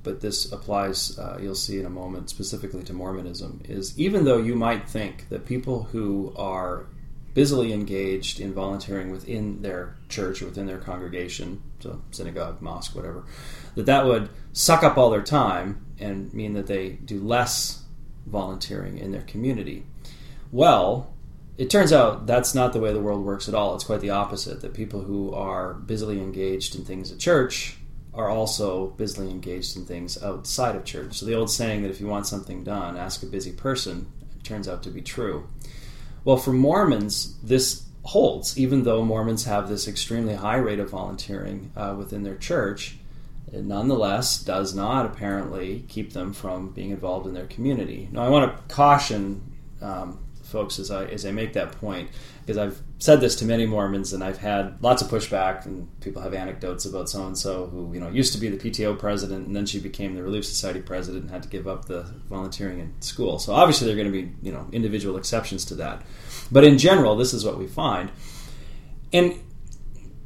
Speaker 3: but this applies, uh, you'll see in a moment, specifically to Mormonism, is even though you might think that people who are busily engaged in volunteering within their church or within their congregation, so synagogue, mosque, whatever, that that would suck up all their time and mean that they do less volunteering in their community. Well, it turns out that's not the way the world works at all. It's quite the opposite. That people who are busily engaged in things at church are also busily engaged in things outside of church. So the old saying that if you want something done, ask a busy person turns out to be true. Well, for Mormons, this holds, even though Mormons have this extremely high rate of volunteering uh, within their church. It nonetheless does not apparently keep them from being involved in their community. Now, I want to caution um, folks as I as I make that point because I've said this to many Mormons and I've had lots of pushback and people have anecdotes about so and so who you know used to be the PTO president and then she became the Relief Society president and had to give up the volunteering in school. So obviously there are going to be you know individual exceptions to that, but in general this is what we find, and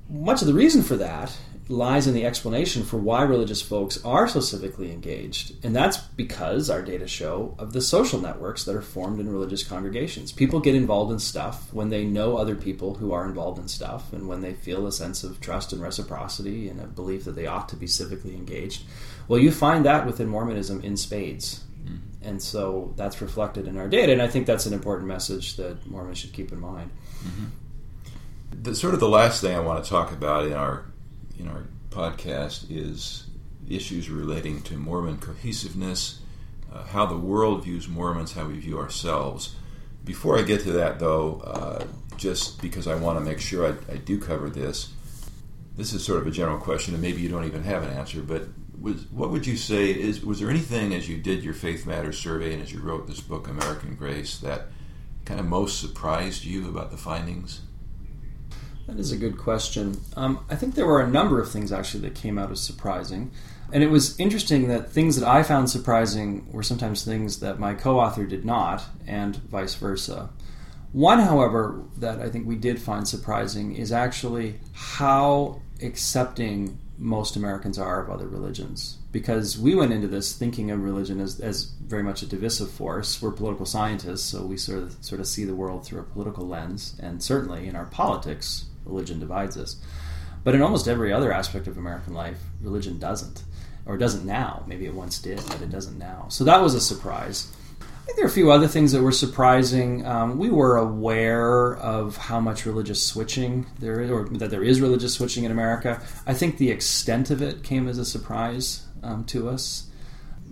Speaker 3: much of the reason for that lies in the explanation for why religious folks are so civically engaged. And that's because our data show of the social networks that are formed in religious congregations. People get involved in stuff when they know other people who are involved in stuff and when they feel a sense of trust and reciprocity and a belief that they ought to be civically engaged. Well, you find that within Mormonism in spades. Mm-hmm. And so that's reflected in our data. And I think that's an important message that Mormons should keep in mind.
Speaker 2: Mm-hmm. The, sort of the last thing I want to talk about in our in our podcast is issues relating to Mormon cohesiveness, uh, how the world views Mormons, how we view ourselves. Before I get to that, though, uh, just because I want to make sure I, I, do cover this, this is sort of a general question, and maybe you don't even have an answer, but was what would you say is was there anything as you did your Faith Matters survey and as you wrote this book American Grace that kind of most surprised you about the findings?
Speaker 3: That is a good question. Um, I think there were a number of things actually that came out as surprising. And it was interesting that things that I found surprising were sometimes things that my co author did not, and vice versa. One, however, that I think we did find surprising is actually how accepting most Americans are of other religions. Because we went into this thinking of religion as, as very much a divisive force. We're political scientists, so we sort of sort of see the world through a political lens, and certainly in our politics, religion divides us. But in almost every other aspect of American life, religion doesn't, or doesn't now. Maybe it once did, but it doesn't now. So that was a surprise. I think there are a few other things that were surprising. Um, we were aware of how much religious switching there is, or that there is religious switching in America. I think the extent of it came as a surprise um, to us.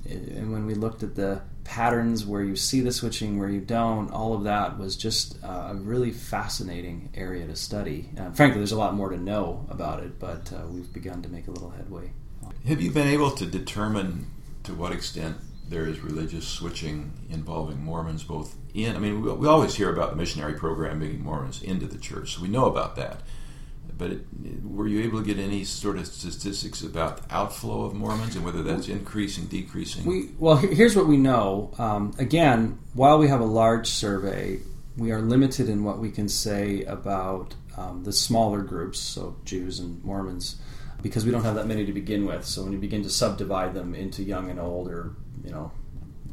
Speaker 3: And when we looked at the patterns where you see the switching, where you don't, all of that was just uh, a really fascinating area to study. Uh, frankly, there's a lot more to know about it, but uh, we've begun to make a little headway.
Speaker 2: Have you been able to determine to what extent there is religious switching involving Mormons both in, I mean, we, we always hear about the missionary program bringing Mormons into the church, so we know about that. But it, were you able to get any sort of statistics about the outflow of Mormons and whether that's increasing, decreasing?
Speaker 3: We well, here's what we know. Um, again, while we have a large survey, we are limited in what we can say about um, the smaller groups, so Jews and Mormons, because we don't have that many to begin with. So when you begin to subdivide them into young and old, or you know,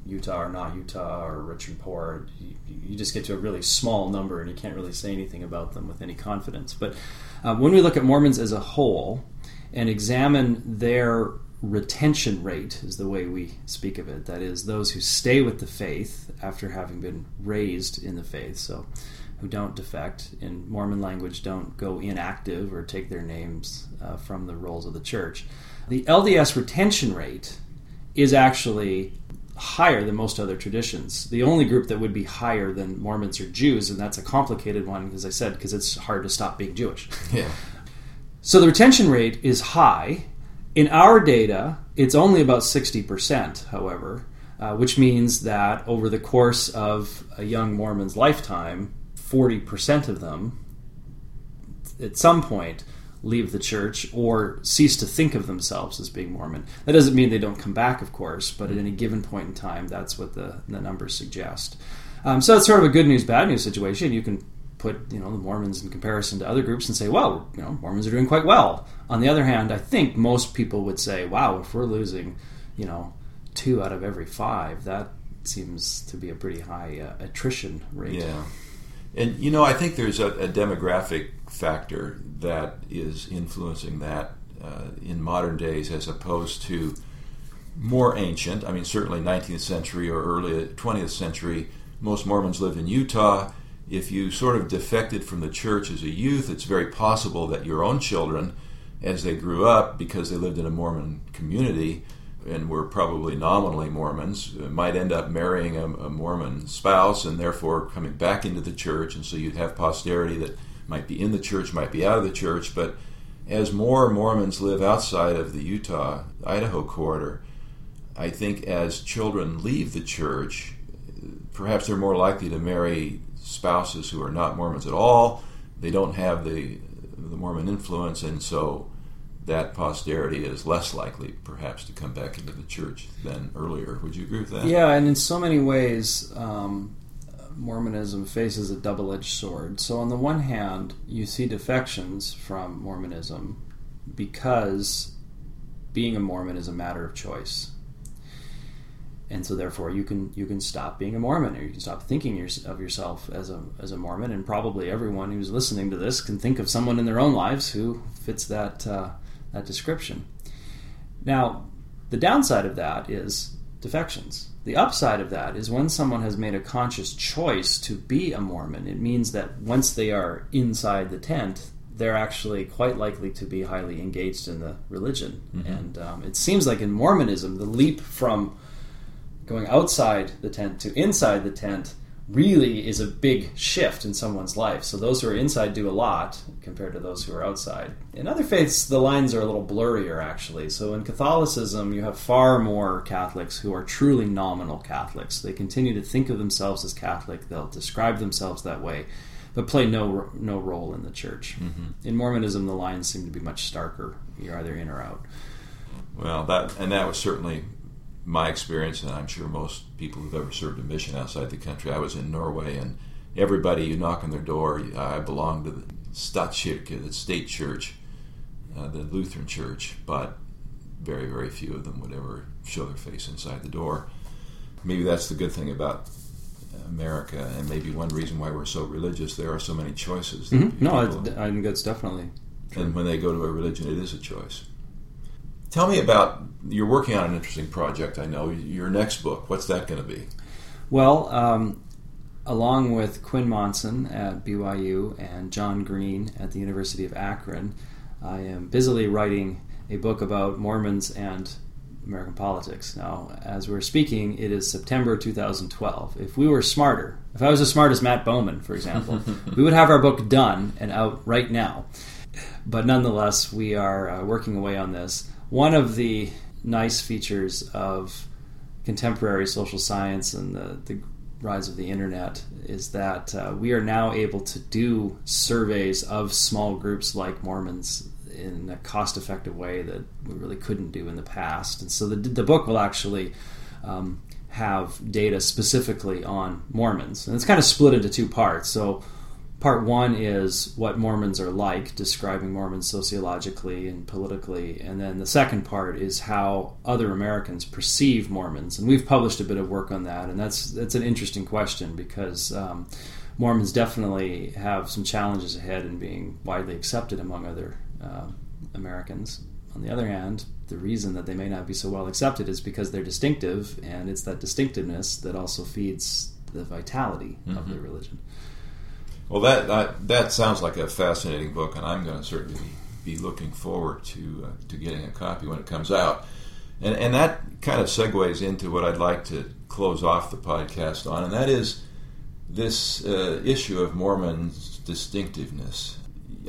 Speaker 3: Utah or not Utah, or rich and poor, you, you just get to a really small number, and you can't really say anything about them with any confidence. But uh, when we look at Mormons as a whole and examine their retention rate, is the way we speak of it. That is, those who stay with the faith after having been raised in the faith. So, who don't defect in Mormon language, don't go inactive or take their names uh, from the rolls of the church. The LDS retention rate is actually higher than most other traditions. The only group that would be higher than Mormons or Jews, and that's a complicated one, as I said, because it's hard to stop being Jewish.
Speaker 2: Yeah.
Speaker 3: So the retention rate is high. In our data, it's only about 60%, however, uh, which means that over the course of a young Mormon's lifetime, 40% of them, at some point, leave the church or cease to think of themselves as being Mormon. That doesn't mean they don't come back, of course, but at any given point in time, that's what the, the numbers suggest. Um, so it's sort of a good news, bad news situation. You can put you know the Mormons in comparison to other groups and say, well, you know, Mormons are doing quite well. On the other hand, I think most people would say, wow, if we're losing, you know, two out of every five, that seems to be a pretty high uh, attrition rate.
Speaker 2: Yeah. And you know, I think there's a, a demographic factor that is influencing that uh, in modern days as opposed to more ancient. I mean, certainly 19th century or early 20th century, most Mormons lived in Utah. If you sort of defected from the church as a youth, it's very possible that your own children, as they grew up, because they lived in a Mormon community, and were probably nominally Mormons, uh, might end up marrying a, a, Mormon spouse and therefore coming back into the church. And so you'd have posterity that might be in the church, might be out of the church. But as more Mormons live outside of the Utah Idaho corridor, I think as children leave the church, perhaps they're more likely to marry spouses who are not Mormons at all. They don't have the the Mormon influence, and so that posterity is less likely, perhaps, to come back into the church than earlier. Would you agree with that?
Speaker 3: Yeah, and in so many ways, um, Mormonism faces a double edged sword. So, on the one hand, you see defections from Mormonism because being a Mormon is a matter of choice. And so, therefore, you can you can stop being a Mormon, or you can stop thinking of yourself as a as a Mormon. And probably everyone who's listening to this can think of someone in their own lives who fits that uh, that description. Now, the downside of that is defections. The upside of that is when someone has made a conscious choice to be a Mormon, it means that once they are inside the tent, they're actually quite likely to be highly engaged in the religion. Mm-hmm. And um, it seems like in Mormonism, the leap from going outside the tent to inside the tent really is a big shift in someone's life. So those who are inside do a lot compared to those who are outside. In other faiths, the lines are a little blurrier, actually. So in Catholicism, you have far more Catholics who are truly nominal Catholics. They continue to think of themselves as Catholic, they'll describe themselves that way, but play no, no role in the church. Mm-hmm. In Mormonism, the lines seem to be much starker. You're either in or out.
Speaker 2: Well, that and that was certainly my experience, and I'm sure most people who've ever served a mission outside the country. I was in Norway, and everybody you knock on their door, I belong to the Statskirke, the state church, uh, the Lutheran church, but very, very few of them would ever show their face inside the door. Maybe that's the good thing about America, and maybe one reason why we're so religious. There are so many choices.
Speaker 3: Mm-hmm. No, I think that's definitely.
Speaker 2: True. And when they go to a religion, it is a choice. Tell me about you're working on an interesting project. I know your next book. What's that going to be?
Speaker 3: Well, um, along with Quinn Monson at BYU and John Green at the University of Akron, I am busily writing a book about Mormons and American politics. Now, as we're speaking, it is September 2012. If we were smarter, if I was as smart as Matt Bowman, for example, we would have our book done and out right now. But nonetheless, we are uh, working away on this. One of the nice features of contemporary social science and the, the rise of the internet is that uh, we are now able to do surveys of small groups like Mormons in a cost effective way that we really couldn't do in the past. And so the, the book will actually um, have data specifically on Mormons. And it's kind of split into two parts. So part one is what Mormons are like, describing Mormons sociologically and politically, and then the second part is how other Americans perceive Mormons. And we've published a bit of work on that, and that's that's an interesting question because um, Mormons definitely have some challenges ahead in being widely accepted among other uh, Americans. On the other hand, the reason that they may not be so well accepted is because they're distinctive, and it's that distinctiveness that also feeds the vitality mm-hmm. of their religion.
Speaker 2: Well, that, that, sounds like a fascinating book, and I'm going to certainly be looking forward to uh, to getting a copy when it comes out. And and that kind of segues into what I'd like to close off the podcast on, and that is this uh, issue of Mormon's distinctiveness.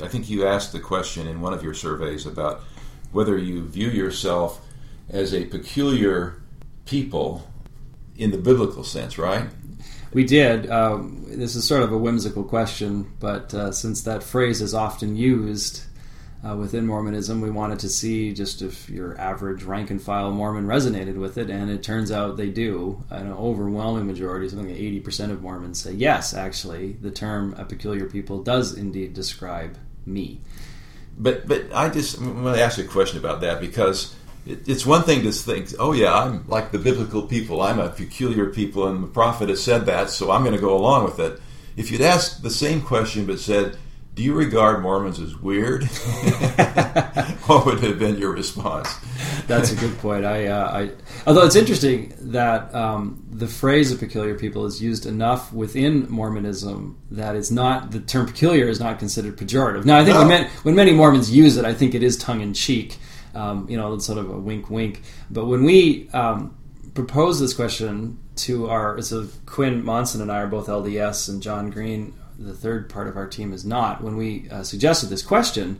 Speaker 2: I think you asked the question in one of your surveys about whether you view yourself as a peculiar people in the biblical sense, right?
Speaker 3: We did. Um, this is sort of a whimsical question, but uh, since that phrase is often used uh, within Mormonism, we wanted to see just if your average rank and file Mormon resonated with it, and it turns out they do. An overwhelming majority, something like 80% of Mormons say, yes, actually, the term a peculiar people does indeed describe me.
Speaker 2: But, but I just want to ask you a question about that because it's one thing to think, oh yeah, I'm like the biblical people. I'm a peculiar people, and the prophet has said that, so I'm going to go along with it. If you'd asked the same question but said, "Do you regard Mormons as weird?" what would have been your response?
Speaker 3: That's a good point. I, uh, I although it's interesting that um, the phrase "a peculiar people" is used enough within Mormonism that it's not the term "peculiar" is not considered pejorative. Now, I think no. when, when many Mormons use it, I think it is tongue in cheek um, you know, it's sort of a wink, wink. But when we um, proposed this question to our, so Quinn Monson and I are both LDS, and John Green, the third part of our team, is not. When we uh, suggested this question,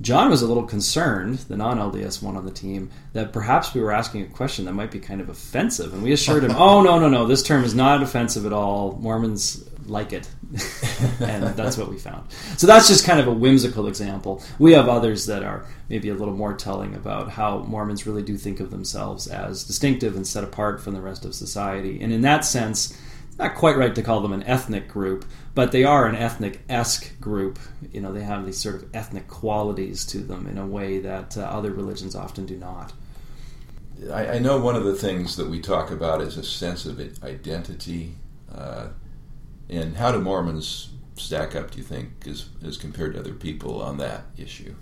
Speaker 3: John was a little concerned, the non LDS one on the team, that perhaps we were asking a question that might be kind of offensive. And we assured him, oh, no, no, no, this term is not offensive at all. Mormons like it. and that's what we found. So that's just kind of a whimsical example. We have others that are maybe a little more telling about how Mormons really do think of themselves as distinctive and set apart from the rest of society. And in that sense, not quite right to call them an ethnic group, but they are an ethnic esque group. You know, they have these sort of ethnic qualities to them in a way that uh, other religions often do not.
Speaker 2: I, I, know one of the things that we talk about is a sense of identity. Uh, and how do Mormons stack up, do you think, as, as compared to other people on that issue?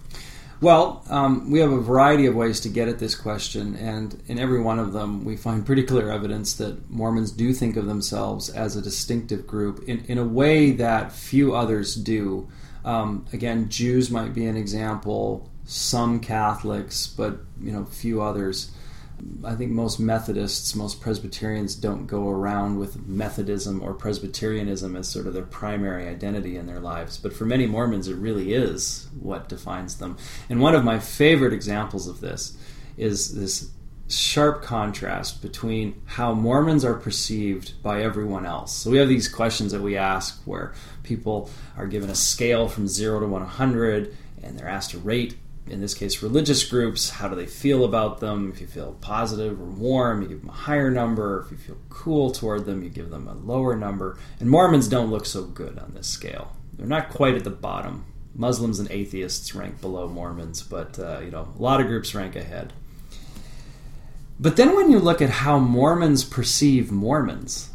Speaker 3: Well, um, we have a variety of ways to get at this question, and in every one of them, we find pretty clear evidence that Mormons do think of themselves as a distinctive group in, in a way that few others do. Um, again, Jews might be an example, some Catholics, but you know, few others. I think most Methodists, most Presbyterians don't go around with Methodism or Presbyterianism as sort of their primary identity in their lives. But for many Mormons, it really is what defines them. And one of my favorite examples of this is this sharp contrast between how Mormons are perceived by everyone else. So we have these questions that we ask where people are given a scale from 0 to 100 and they're asked to rate in this case religious groups how do they feel about them? If you feel positive or warm you give them a higher number. If you feel cool toward them you give them a lower number. And mormons don't look so good on this scale. They're not quite at the bottom. Muslims and atheists rank below mormons but uh, you know a lot of groups rank ahead. But then when you look at how Mormons perceive Mormons,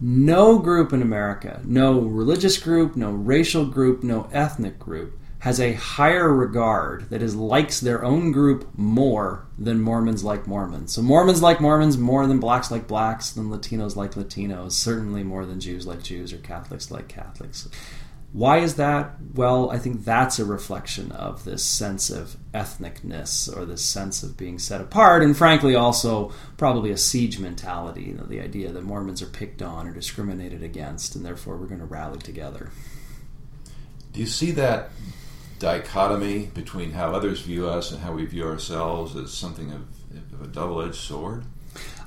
Speaker 3: no group in America, no religious group, no racial group, no ethnic group has a higher regard that is likes their own group more than Mormons like Mormons. So Mormons like Mormons more than blacks like blacks, than Latinos like Latinos, certainly more than Jews like Jews or Catholics like Catholics. Why is that? Well, I think that's a reflection of this sense of ethnicness or this sense of being set apart, and frankly, also probably a siege mentality. You know, the idea that Mormons are picked on or discriminated against, and therefore we're going to rally together.
Speaker 2: Do you see that dichotomy between how others view us and how we view ourselves as something of, of a double edged sword?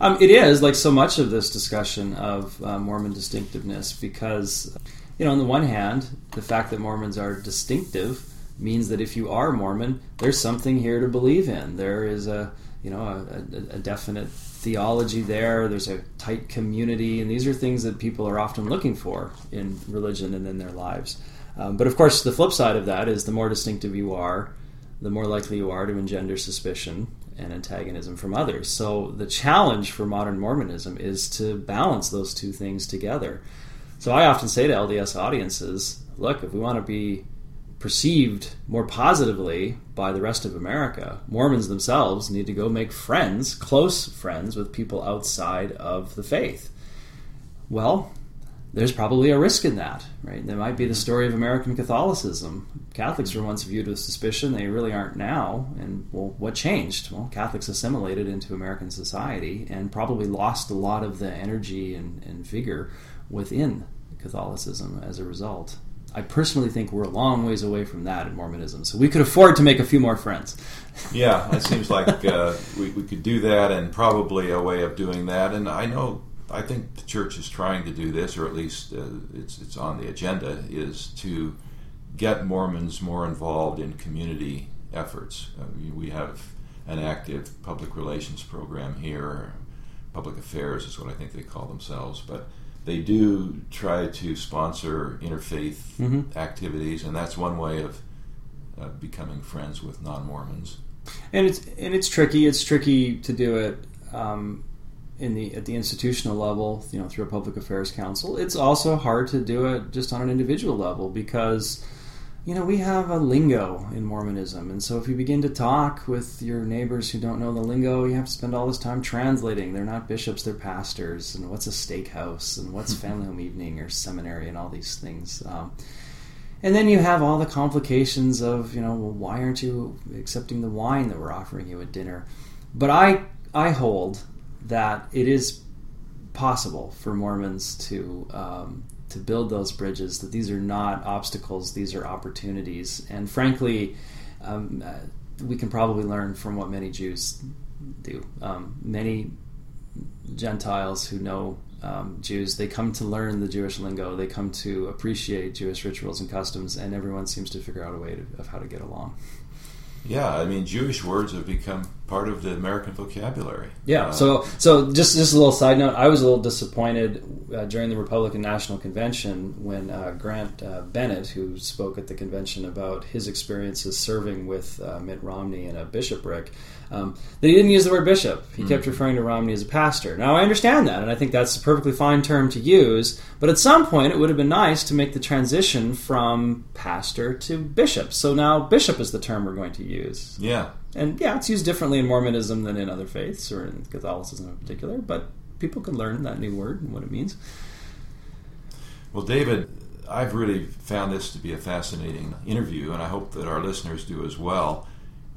Speaker 3: Um, it is, like so much of this discussion of uh, Mormon distinctiveness, because you know, on the one hand, the fact that Mormons are distinctive means that if you are Mormon, there's something here to believe in. There is a you know a, a, a, definite theology there. There's a tight community, and these are things that people are often looking for in religion and in their lives. Um, but of course, the flip side of that is the more distinctive you are, the more likely you are to engender suspicion and antagonism from others. So the challenge for modern Mormonism is to balance those two things together. So I often say to LDS audiences, look, if we want to be perceived more positively by the rest of America, Mormons themselves need to go make friends, close friends, with people outside of the faith. Well, there's probably a risk in that, right? There might be the story of American Catholicism. Catholics were once viewed with suspicion; they really aren't now. And well, what changed? Well, Catholics assimilated into American society and probably lost a lot of the energy and, and vigor within Catholicism as a result. I personally think we're a long ways away from that in Mormonism, so we could afford to make a few more friends.
Speaker 2: yeah, it seems like uh, we, we could do that, and probably a way of doing that. And I know, I think the church is trying to do this, or at least uh, it's it's on the agenda, is to get Mormons more involved in community efforts. Uh, we have an active public relations program here. Public affairs is what I think they call themselves, but they do try to sponsor interfaith mm-hmm. activities, and that's one way of uh, becoming friends with non-Mormons.
Speaker 3: And it's and it's tricky. It's tricky to do it um, in the at the institutional level, you know, through a public affairs council. It's also hard to do it just on an individual level because you know, we have a lingo in Mormonism, and so if you begin to talk with your neighbors who don't know the lingo, you have to spend all this time translating. They're not bishops, they're pastors, and what's a stake house, and what's family home evening or seminary, and all these things. Um, and then you have all the complications of, you know, well, why aren't you accepting the wine that we're offering you at dinner? But I, I hold that it is possible for Mormons to um, to build those bridges that these are not obstacles these are opportunities and frankly um, uh, we can probably learn from what many jews do um, many gentiles who know um, Jews, they come to learn the Jewish lingo, they come to appreciate Jewish rituals and customs, and everyone seems to figure out a way to, of how to get along.
Speaker 2: Yeah, I mean, Jewish words have become part of the American vocabulary.
Speaker 3: Yeah. Uh, so, so just just a little side note. I was a little disappointed uh, during the Republican National Convention when uh, Grant uh, Bennett, who spoke at the convention about his experiences serving with uh, Mitt Romney in a bishopric, um, that he didn't use the word bishop. He mm-hmm. kept referring to Romney as a pastor. Now, I understand that, and I think that's a perfectly fine term to use. But at some point, it would have been nice to make the transition from pastor to bishop. So now, bishop is the term we're going to use.
Speaker 2: Yeah.
Speaker 3: And yeah, it's used differently in Mormonism than in other faiths, or in Catholicism in particular. But people can learn that new word and what it means.
Speaker 2: Well, David, I've really found this to be a fascinating interview, and I hope that our listeners do as well.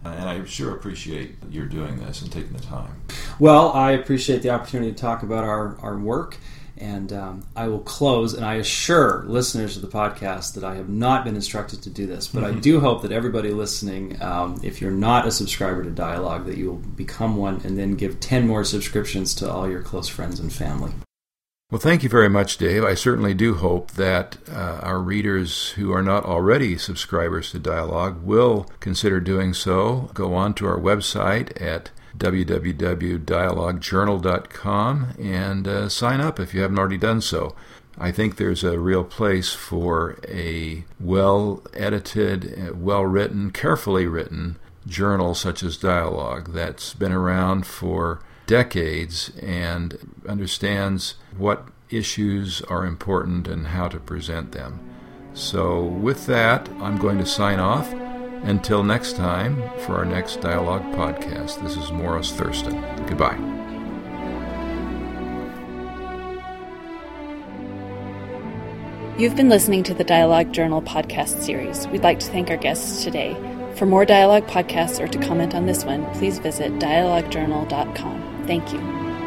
Speaker 2: And I sure appreciate your doing this and taking the time.
Speaker 3: Well, I appreciate the opportunity to talk about our, our work. And um, I will close, and I assure listeners of the podcast that I have not been instructed to do this, but mm-hmm. I do hope that everybody listening, um, if you're not a subscriber to Dialogue, that you will become one and then give 10 more subscriptions to all your close friends and family.
Speaker 2: Well, thank you very much, Dave. I certainly do hope that uh, our readers who are not already subscribers to Dialogue will consider doing so. Go on to our website at www.dialoguejournal.com and uh, sign up if you haven't already done so. I think there's a real place for a well edited, well written, carefully written journal such as Dialogue that's been around for decades and understands what issues are important and how to present them. So, with that, I'm going to sign off. Until next time, for our next Dialogue podcast, this is Morris Thurston. Goodbye.
Speaker 1: You've been listening to the Dialogue Journal podcast series. We'd like to thank our guests today. For more Dialogue podcasts or to comment on this one, please visit dialoguejournal.com. Thank you.